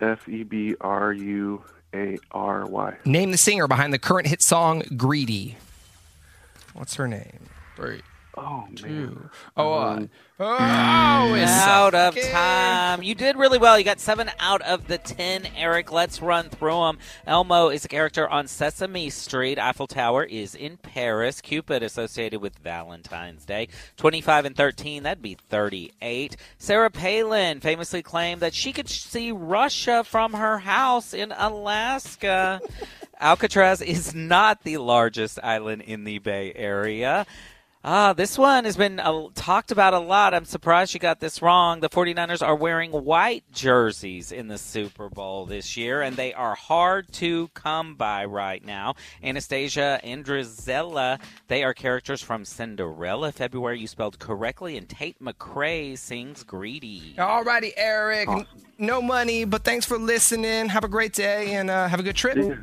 F E B R U A R Y, Name the singer behind the current hit song Greedy. What's her name? Three. Oh man, Oh, uh, Um, oh, it's out of okay. time. You did really well. You got seven out of the ten, Eric. Let's run through them. Elmo is a character on Sesame Street. Eiffel Tower is in Paris. Cupid associated with Valentine's Day. 25 and 13, that'd be 38. Sarah Palin famously claimed that she could see Russia from her house in Alaska. Alcatraz is not the largest island in the Bay Area. Ah, this one has been uh, talked about a lot. I'm surprised you got this wrong. The 49ers are wearing white jerseys in the Super Bowl this year, and they are hard to come by right now. Anastasia and Drizella, they are characters from Cinderella. February, you spelled correctly, and Tate McRae sings Greedy. All righty, Eric. N- No money, but thanks for listening. Have a great day and uh, have a good trip. Yeah.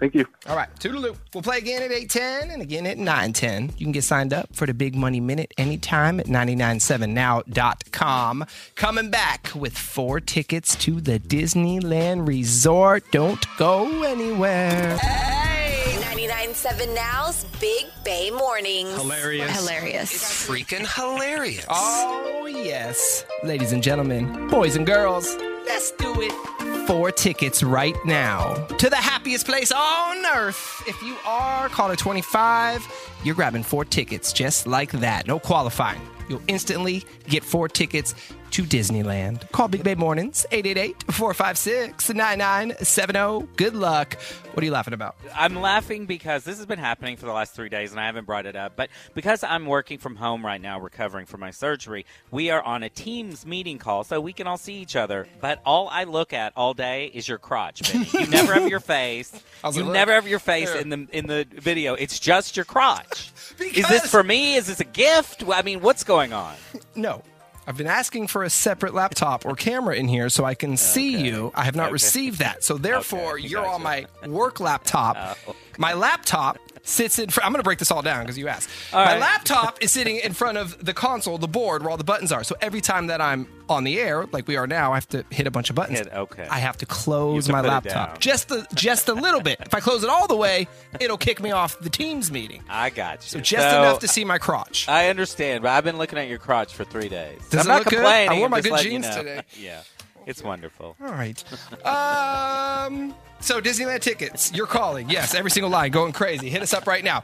Thank you. All right, toodaloo. We'll play again at 810 and again at 910. You can get signed up for the Big Money Minute anytime at 997now.com. Coming back with four tickets to the Disneyland Resort. Don't go anywhere. Hey, 99.7 Now's Big Bay Mornings. Hilarious. Hilarious. It's freaking hilarious. Oh, yes. Ladies and gentlemen, boys and girls, let's do it. Four tickets right now to the happiest place on earth. If you are caller 25, you're grabbing four tickets just like that. No qualifying. You'll instantly get four tickets to Disneyland. Call Big Bay Mornings 888 456 9970. Good luck. What are you laughing about? I'm laughing because this has been happening for the last three days and I haven't brought it up. But because I'm working from home right now, recovering from my surgery, we are on a Teams meeting call so we can all see each other. But all I look at all day is your crotch, Benny. You never have your face. You never have your face Here. in the in the video. It's just your crotch. is this for me? Is this a gift? I mean, what's going on? No. I've been asking for a separate laptop or camera in here so I can see you. I have not Okay. received that. So therefore, Okay, you're on my work laptop. My laptop sits in front. I'm going to break this all down because you asked. All my right. laptop is sitting in front of the console, the board where all the buttons are. So every time that I'm on the air, like we are now, I have to hit a bunch of buttons. Hit- okay. I have to close my have to put laptop just the just a little bit. If I close it all the way, it'll kick me off the Teams meeting. I got you. So just enough to see my crotch. I understand, but I've been looking at your crotch for three days. Does I'm it not look good? complaining. I wore my good letting you jeans know. today. yeah, it's wonderful. All right. Um. So Disneyland tickets, you're calling. Yes, every single line going crazy. Hit us up right now.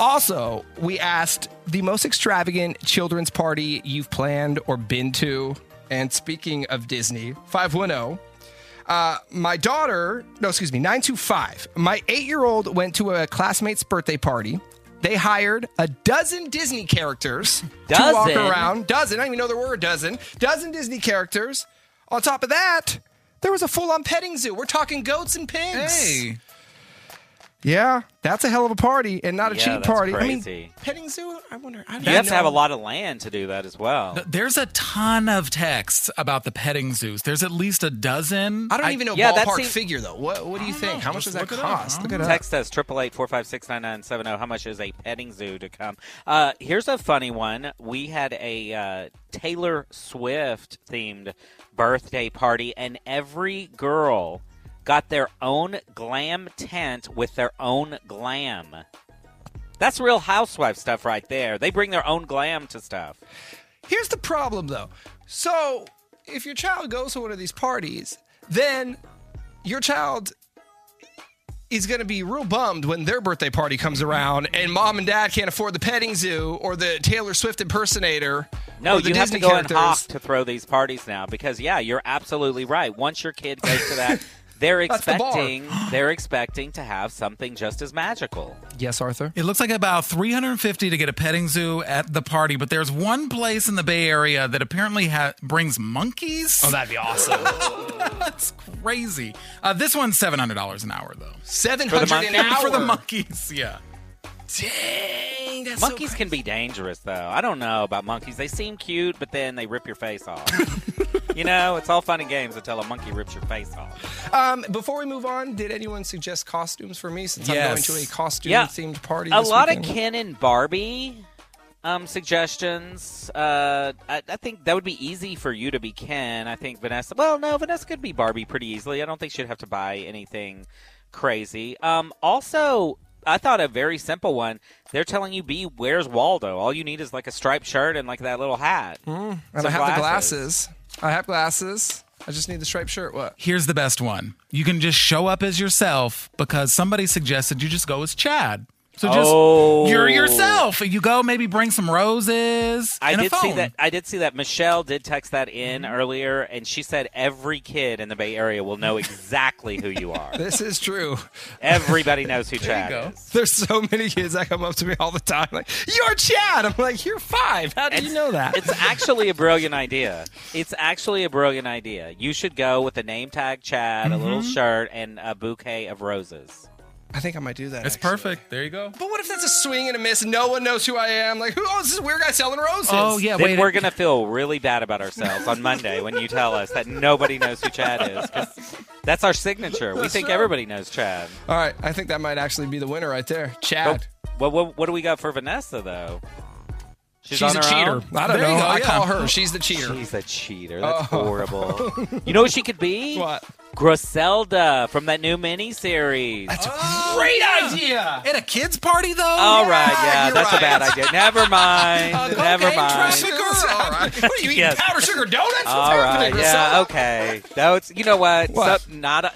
Also, we asked the most extravagant children's party you've planned or been to. And speaking of Disney, 510. Uh, my daughter, no, excuse me, 925. My eight year old went to a classmate's birthday party. They hired a dozen Disney characters to walk around. Dozen. I didn't even know there were a dozen. Dozen Disney characters. On top of that, there was a full on petting zoo. We're talking goats and pigs. Hey. Yeah, that's a hell of a party and not a Yeah, cheap that's party. I crazy. mean, petting zoo? I wonder. I You have to have a lot of land to do that as well. There's a ton of texts about the petting zoos. There's at least a dozen. I don't even know yeah, that ballpark seems- figure though. What What do you think? How much does that look it up. cost? I Look it up. Text us triple eight four five six nine nine seven zero. How much is a petting zoo to come? Uh, here's a funny one. We had a uh, Taylor Swift themed birthday party, and every girl got their own glam tent with their own glam. That's real housewife stuff right there. They bring their own glam to stuff. Here's the problem, though. So, if your child goes to one of these parties, then your child is going to be real bummed when their birthday party comes around and mom and dad can't afford the petting zoo or the Taylor Swift impersonator. No, you have Disney to go characters. and hawk to throw these parties now because yeah, you're absolutely right. Once your kid goes to that, they're That's the expecting they're expecting to have something just as magical. Yes, Arthur. It looks like about 350 to get a petting zoo at the party, but there's one place in the Bay Area that apparently ha- brings monkeys. Oh, that'd be awesome. That's crazy. Uh, this one's $700 an hour, though. 700 for an hour For the monkeys, yeah. Dang, that's monkeys so can be dangerous though. I don't know about monkeys. They seem cute, but then they rip your face off. you know, it's all fun and games until a monkey rips your face off. Um, before we move on, did anyone suggest costumes for me since I'm going to a costume Yeah. themed party? A lot weekend? of Ken and Barbie um, suggestions. Uh, I, I think that would be easy for you to be Ken. I think Vanessa. Well, no, Vanessa could be Barbie pretty easily. I don't think she'd have to buy anything crazy. Um, also, I thought a very simple one. They're telling you be where's Waldo. All you need is like a striped shirt and like that little hat. and I have the glasses. I have glasses. I just need the striped shirt. What? Here's the best one. You can just show up as yourself because somebody suggested you just go as Chad. So just Oh. you're yourself. You go, maybe bring some roses. I did see that. I did see that. Michelle did text that in Mm-hmm. earlier, and she said every kid in the Bay Area will know exactly who you are. This is true. Everybody knows who Chad is. There's so many kids that come up to me all the time, like, "You're Chad." I'm like, "You're five. How do you know that?" It's actually a brilliant idea. It's actually a brilliant idea. You should go with a name tag Chad, a little Mm-hmm. shirt, and a bouquet of roses. I think I might do that. It's actually. perfect. There you go. But what if that's a swing and a miss? No one knows who I am. Like, who? Oh, this is a weird guy selling roses. Oh yeah, then wait. we're gonna feel really bad about ourselves on Monday when you tell us that nobody knows who Chad is. 'cause that's our signature. we That's think right. everybody knows Chad. All right, I think that might actually be the winner right there, Chad. What, what, what do we got for Vanessa though? She's, on a cheater. own? I don't There you know. go, I yeah. call her. She's the cheater. She's a cheater. That's Oh. horrible. You know what she could be? What? Griselda from that new miniseries. That's a oh, great idea. At a kids party though. All right, yeah, you're that's a bad idea. Never mind. Uh, Never cocaine mind. sugar. All right. What are you eating? Yes. Powdered sugar donuts? What's All yeah, okay. No, it's you know what? What? So- not a,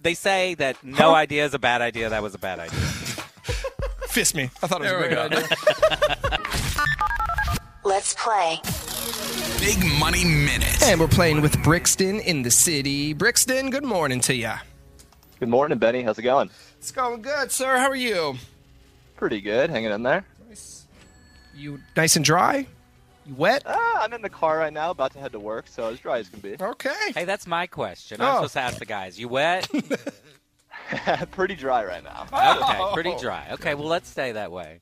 they say that no Huh? idea is a bad idea. That was a bad idea. Fist me. I thought it was There a we great go. idea. Let's play. Big Money Minute. And we're playing with Brixton in the city. Brixton, good morning to you. Good morning, Benny. How's it going? It's going good, sir. How are you? Pretty good. Hanging in there. Nice. You nice and dry? You wet? Ah, I'm in the car right now, about to head to work, so as dry as can be. Okay. Hey, that's my question. I'm Oh. supposed to ask the guys. You wet? Pretty dry right now. Okay, pretty dry. Okay, well, let's stay that way.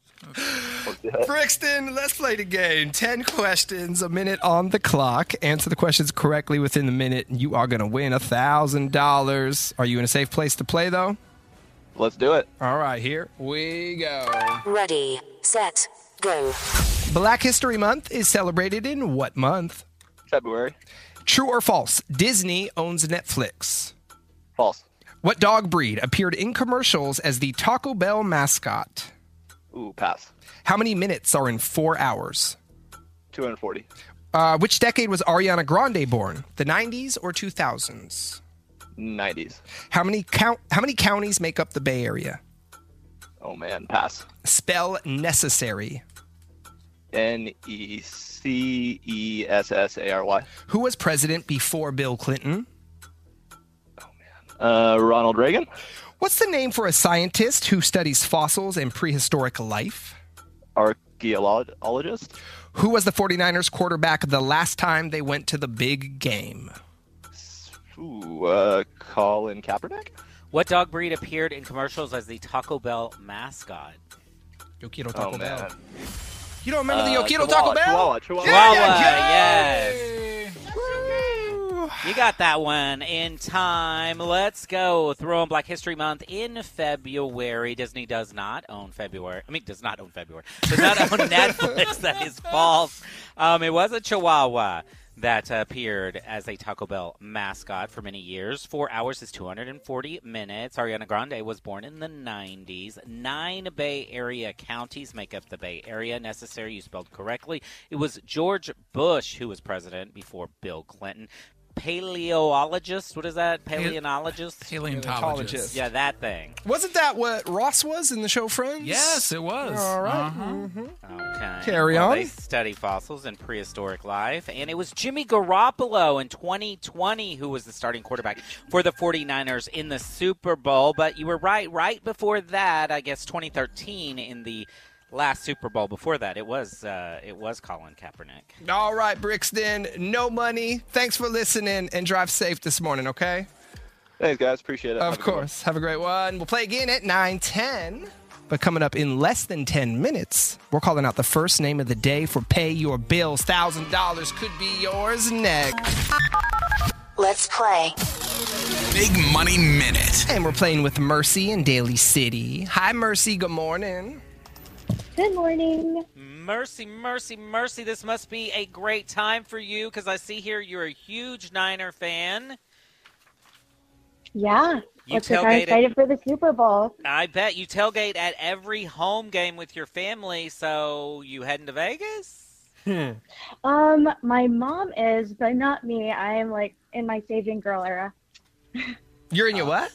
Brixton, let's play the game. 10 questions, a minute on the clock. Answer the questions correctly within the minute, and you are going to win a $1,000. Are you in a safe place to play, though? Let's do it. All right, here we go. Ready, set, go. Black History Month is celebrated in what month? February. True or false? Disney owns Netflix. False. What dog breed appeared in commercials as the Taco Bell mascot? Ooh, pass. How many minutes are in four hours? 240. Uh, which decade was Ariana Grande born? The 90s or 2000s? 90s. How many count? How many counties make up the Bay Area? Oh man, pass. Spell necessary. N E C E S S A R Y. Who was president before Bill Clinton? Oh man, uh, Ronald Reagan. What's the name for a scientist who studies fossils and prehistoric life? Archaeologist. Who was the 49ers quarterback the last time they went to the big game? Ooh, uh, Colin Kaepernick. What dog breed appeared in commercials as the Taco Bell mascot? Yo quiero Oh Taco Bell. man. You don't remember the Yo Uh, Quiero Chihuahua, Taco Bell? Chihuahua, Chihuahua. Chihuahua, Yeah, yes. You got that one in time. Let's go. Throw in Black History Month in February. Disney does not own February. I mean, does not own February. Does not own Netflix. That is false. Um, it was a Chihuahua that appeared as a Taco Bell mascot for many years. Four hours is 240 minutes. Ariana Grande was born in the 90s. Nine Bay Area counties make up the Bay Area. Necessary, you spelled correctly. It was George Bush who was president before Bill Clinton. Paleologist, what is that? Paleontologist? Paleontologist. Yeah, that thing. Wasn't that what Ross was in the show Friends? Yes, it was. All right. Uh-huh. Mhm. Okay. Carry Well, on. They study fossils and prehistoric life. And it was Jimmy Garoppolo in 2020 who was the starting quarterback for the 49ers in the Super Bowl. But you were right. Right before that, I guess 2013 in the last Super Bowl. Before that, it was uh, it was Colin Kaepernick. All right, Brixton. No money. Thanks for listening and drive safe this morning, okay? Thanks, guys. Appreciate it. Of a good one. course. Have a great one. We'll play again at 9:10. But coming up in less than 10 minutes, we're calling out the first name of the day for Pay Your Bills. $1,000 could be yours next. Let's play. Big Money Minute. And we're playing with Mercy in Daly City. Hi, Mercy. Good morning. Good morning. Mercy, mercy, mercy. This must be a great time for you because I see here you're a huge Niner fan. Yeah. You Looks like I'm tailgated- excited for the Super Bowl. I bet you tailgate at every home game with your family, so you heading to Vegas? Um, my mom is, but not me. I am like in my saving girl era. You're in your what?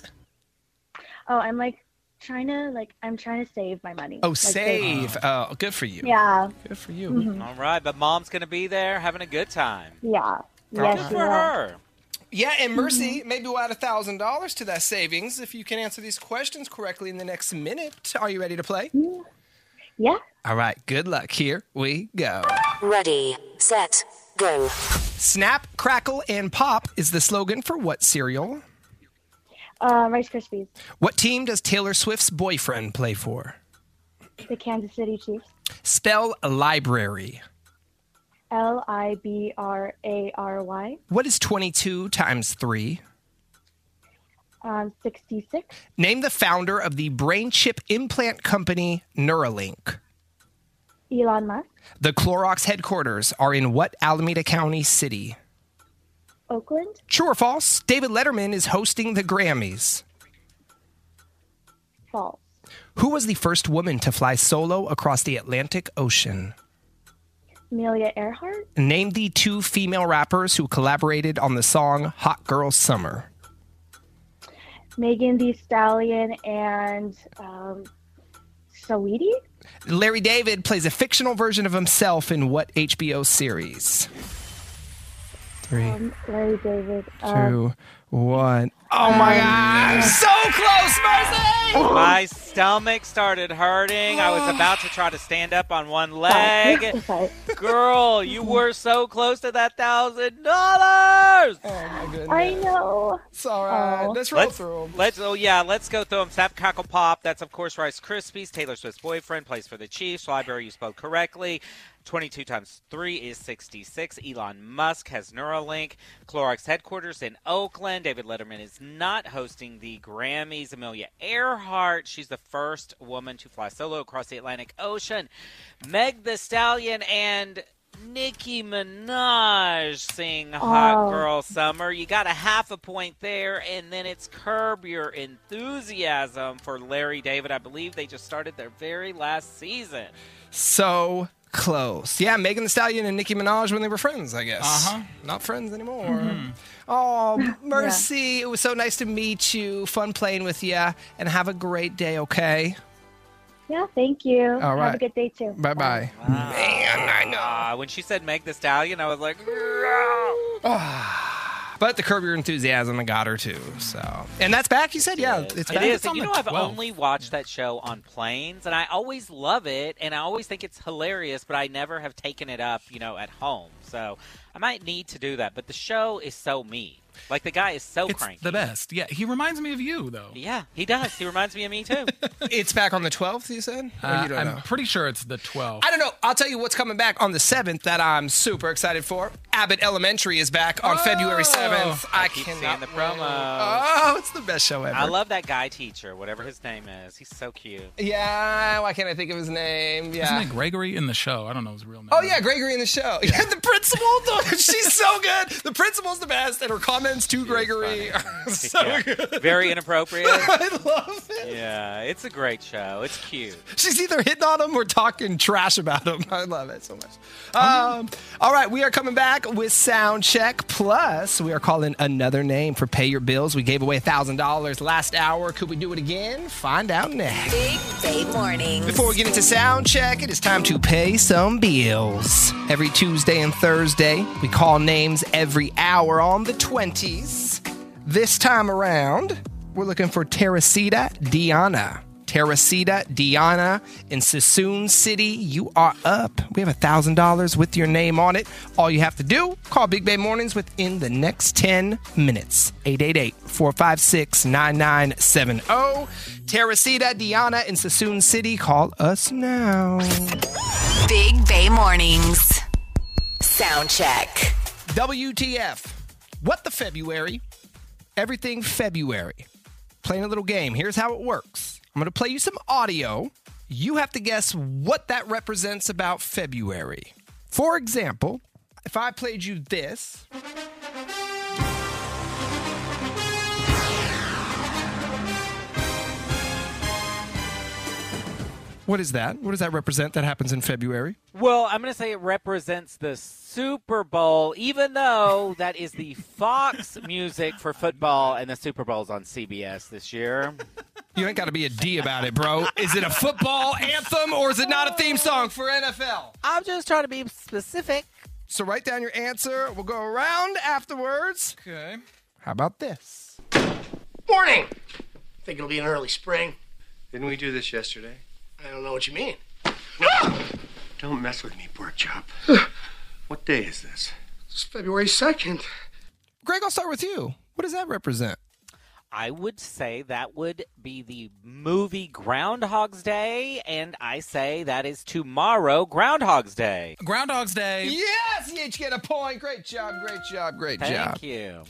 Oh, I'm like trying to like I'm trying to save my money. Oh, Like, save. Oh, good for you. Yeah. Good for you. Mhm. All right, but mom's going to be there having a good time. Yeah. Good for will. her. Yeah, and Mercy, maybe we'll add a thousand dollars to that savings if you can answer these questions correctly in the next minute. Are you ready to play? Yeah. All right, good luck. Here we go. Ready, set, go. Snap, crackle, and pop is the slogan for what cereal? Uh, Rice Krispies. What team does Taylor Swift's boyfriend play for? The Kansas City Chiefs. Spell library. L I B R A R Y. What is 22 times 3? Um, 66. Name the founder of the brain chip implant company Neuralink. Elon Musk. The Clorox headquarters are in what Alameda County city? Oakland. True or false? David Letterman is hosting the Grammys. False. Who was the first woman to fly solo across the Atlantic Ocean? Amelia Earhart. Name the two female rappers who collaborated on the song Hot Girl Summer. Megan Thee Stallion and um, Saweetie. Larry David plays a fictional version of himself in what HBO series? Three, Um, Larry David. Um, two, one. Oh my God! So close, Mercy. My stomach started hurting. I was about to try to stand up on one leg. Girl, you were so close to that thousand dollars. Oh my goodness. I know. It's all right. Let's roll let's, through 'em. Let's oh yeah, let's go through them. Snap Crackle Pop. That's of course Rice Krispies. Taylor Swift's boyfriend plays for the Chiefs. Library you spelled correctly. 22 times 3 is 66. Elon Musk has Neuralink. Clorox headquarters in Oakland. David Letterman is not hosting the Grammys. Amelia Earhart, she's the first woman to fly solo across the Atlantic Ocean. Meg the Stallion and Nicki Minaj sing Hot Oh. Girl Summer. You got a half a point there, and then it's Curb Your Enthusiasm for Larry David. I believe they just started their very last season. So close. Yeah, Megan Thee Stallion and Nicki Minaj when they were friends, I guess. Uh-huh. Not friends anymore. Mhm. Oh, Mercy, it was so nice to meet you. Fun playing with you, and have a great day. Okay. Yeah, thank you. All right. Have a good day too. Bye bye. Man, I know. when she said Meg the Stallion, I was like, But the Curb Your Enthusiasm, I got her too. So, and that's back. You said, yeah, it's It back. is. And you know, I've only watched that show on planes, and I always love it, and I always think it's hilarious, but I never have taken it up, you know, at home. So I might need to do that. But the show is so me. Like the guy is so It's cranky. the best. Yeah, he reminds me of you, though. Yeah, he does. He reminds me of me too. it's back on the 12th, you said? Uh, you I'm know? pretty sure it's the 12th. I don't know. I'll tell you what's coming back on the 7th that I'm super excited for. Abbott Elementary is back on February 7th. I, I keep cannot seeing the promo. Oh, it's the best show ever. I love that guy teacher, whatever his name is. He's so cute. Yeah, why can't I think of his name? Yeah. Isn't it Gregory in the show? I don't know his real name. Oh yeah, Gregory in the show. Yeah, the principal. though, She's so good. The principal's the best, and her comments to Gregory are so Yeah. good. Very inappropriate. I love it. Yeah, it's a great show. It's cute. She's either hitting on him or talking trash about him. I love it so much. Um, all right, we are coming back with Sound Check. Plus, we are calling another name for Pay Your Bills. We gave away $1,000 last hour. Could we do it again? Find out next. Big Bay Mornings. Before we get into sound check, it is time to pay some bills. Every Tuesday and Thursday, we call names every hour on the 20s. This time around, we're looking for Teresita Diana. Teresita Diana in Suisun City. You are up. We have $1,000 with your name on it. All you have to do, call Big Bay Mornings within the next 10 minutes. 888 456 9970. Teresita Diana in Suisun City. Call us now. Big Bay Mornings. Sound check. WTF. What the February? Everything February. Playing a little game. Here's how it works I'm going to play you some audio. You have to guess what that represents about February. For example, if I played you this. What is that? What does that represent that happens in February? Well, I'm going to say it represents the Super Bowl, even though that is the Fox music for football, and the Super Bowl's on CBS this year. You ain't got to be a D about it, bro. Is it a football anthem or is it not a theme song for NFL? I'm just trying to be specific. So write down your answer. We'll go around afterwards. Okay. How about this? Morning. Think it'll be an early spring. Didn't we do this yesterday? I don't know what you mean. No. Don't mess with me, pork chop. what day is this? It's February 2nd. Greg, I'll start with you. What does that represent? I would say that would be the movie Groundhog's Day, and I say that is tomorrow, Groundhog's Day. Groundhog's Day. Yes, you each get a point. Great job, great job, great Thank job. Thank you.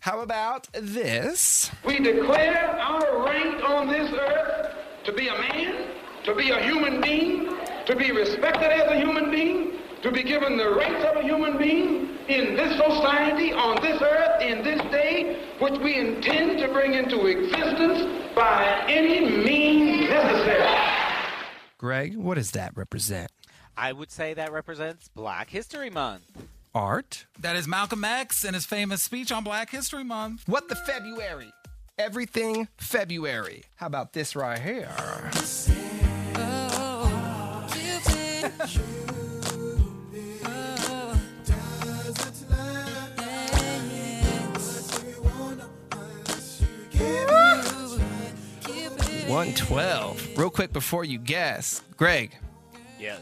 How about this? We declare our right on this earth to be a man, to be a human being, to be respected as a human being, to be given the rights of a human being in this society, on this earth, in this day, which we intend to bring into existence by any means necessary. Greg, what does that represent? I would say that represents Black History Month. Art? That is Malcolm X and his famous speech on Black History Month. What the February? Everything February. How about this right here? Oh, oh, oh. 112. Real quick before you guess, Greg, Yes.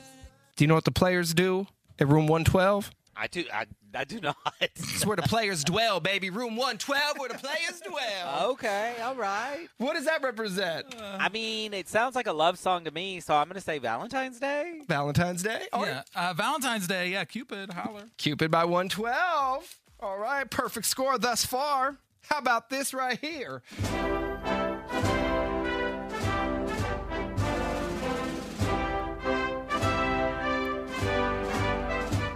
do you know what the players do at room 112? I do. I, I do not. It's where the players dwell, baby. Room 112, where the players dwell. Okay, all right. What does that represent? I mean, it sounds like a love song to me, so I'm going to say Valentine's Day. Valentine's Day? All Yeah, uh, Valentine's Day. Yeah, Cupid, holler. Cupid by 112. All right, perfect score thus far. How about this right here?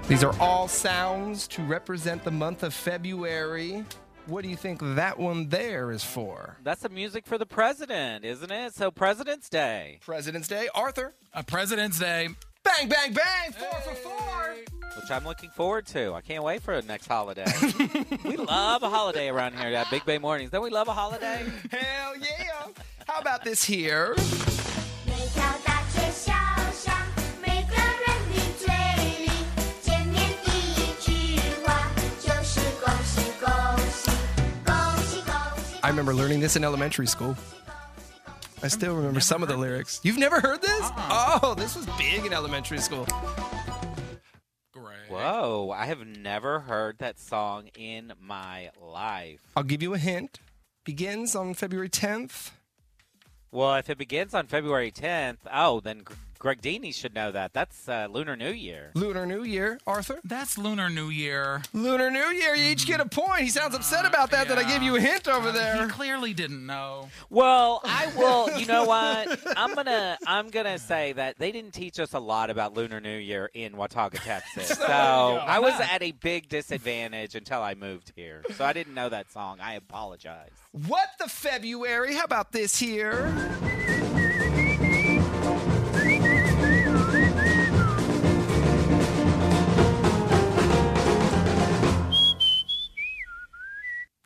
These are all sounds to represent the month of February. What do you think that one there is for? That's the music for the president, isn't it? So President's Day. President's Day. Arthur. A President's Day. Bang, bang, bang. Four for four. Which I'm looking forward to. I can't wait for the next holiday. we love a holiday around here at Big Bay Mornings. Don't we love a holiday? Hell yeah. How about this here? Remember learning this in elementary school. I still remember some of the lyrics. You've never heard this? Uh-uh. Oh, this was big in elementary school. Great. Whoa, I have never heard that song in my life. I'll give you a hint. Begins on February 10th. Well, if it begins on February 10th, oh, then Gr- Greg Dini should know that. That's uh, Lunar New Year. Lunar New Year, Arthur. That's Lunar New Year. Lunar New Year. You each get a point. He sounds upset about that. That I gave you a hint over He there. He clearly didn't know. Well, I will. You know what? I'm gonna. I'm gonna say that they didn't teach us a lot about Lunar New Year in Watauga, Texas. So I was at a big disadvantage until I moved here. So I didn't know that song. I apologize. What the February? How about this here?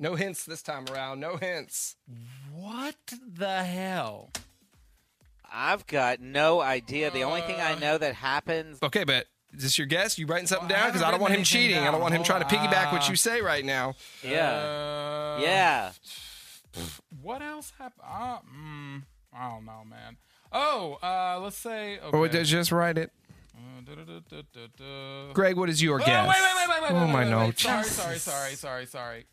No hints this time around. No hints. What the hell? I've got no idea. The only thing I know that happens. Okay, but is this your guess? You writing something Well, down? Because I, haven't don't want him written anything cheating. I don't want him trying to Hold piggyback what you say right now. Yeah. Uh, Yeah. What else happened? Uh, mm, I don't know, man. Oh, uh, let's say. Okay. Or just write it. Uh. Greg, what is your Oh, guess? Wait, wait, wait, wait, wait. Oh, wait, my wait, wait. notes. Sorry, sorry, sorry, sorry, sorry.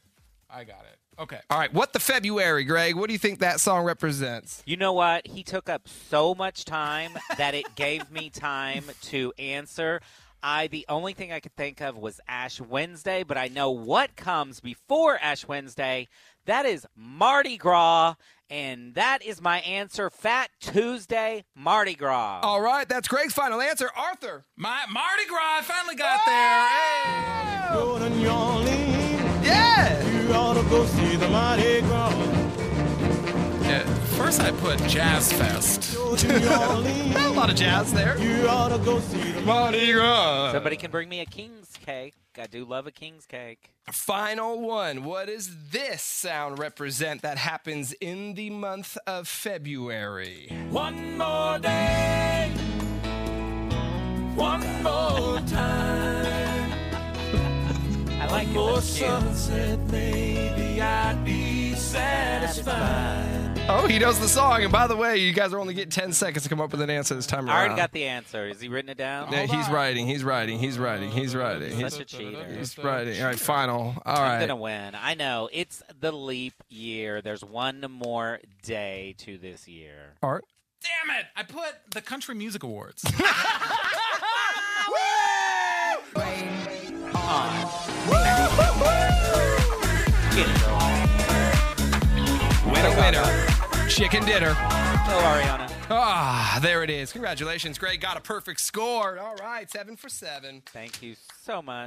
I got it. Okay. All right, what the February, Greg? What do you think that song represents? You know what? He took up so much time that it gave me time to answer. I the only thing I could think of was Ash Wednesday, but I know what comes before Ash Wednesday. That is Mardi Gras, and that is my answer. Fat Tuesday, Mardi Gras. All right, that's Greg's final answer. Arthur. My Mardi Gras I finally got there. Hey. Go to New Orleans. Yeah. You ought to go see the Mardi Gras. Yeah, first I put Jazz Fest. Go to New Orleans. a lot of jazz there. You ought to go see the Mardi Gras. Somebody can bring me a king's cake. I do love a king's cake. Final one. What does this sound represent that happens in the month of February? One more day. One more time. I like it. For That's cute. sunset, maybe I'd be satisfied. Oh, he knows the song. And by the way, you guys are only getting 10 seconds to come up with an answer this time around. I already got the answer. Is he written it down? Yeah, he's writing. He's writing. He's writing. He's writing. He's, Such a cheater. he's writing. All right, final. All I'm right. gonna win. I know it's the leap year. There's one more day to this year. Art. Damn it! I put the Country Music Awards. Get it Winner, winner. Chicken dinner. Go, Ariana. Ah, there it is. Congratulations, Greg. Got a perfect score. All right, seven for seven. Thank you so much.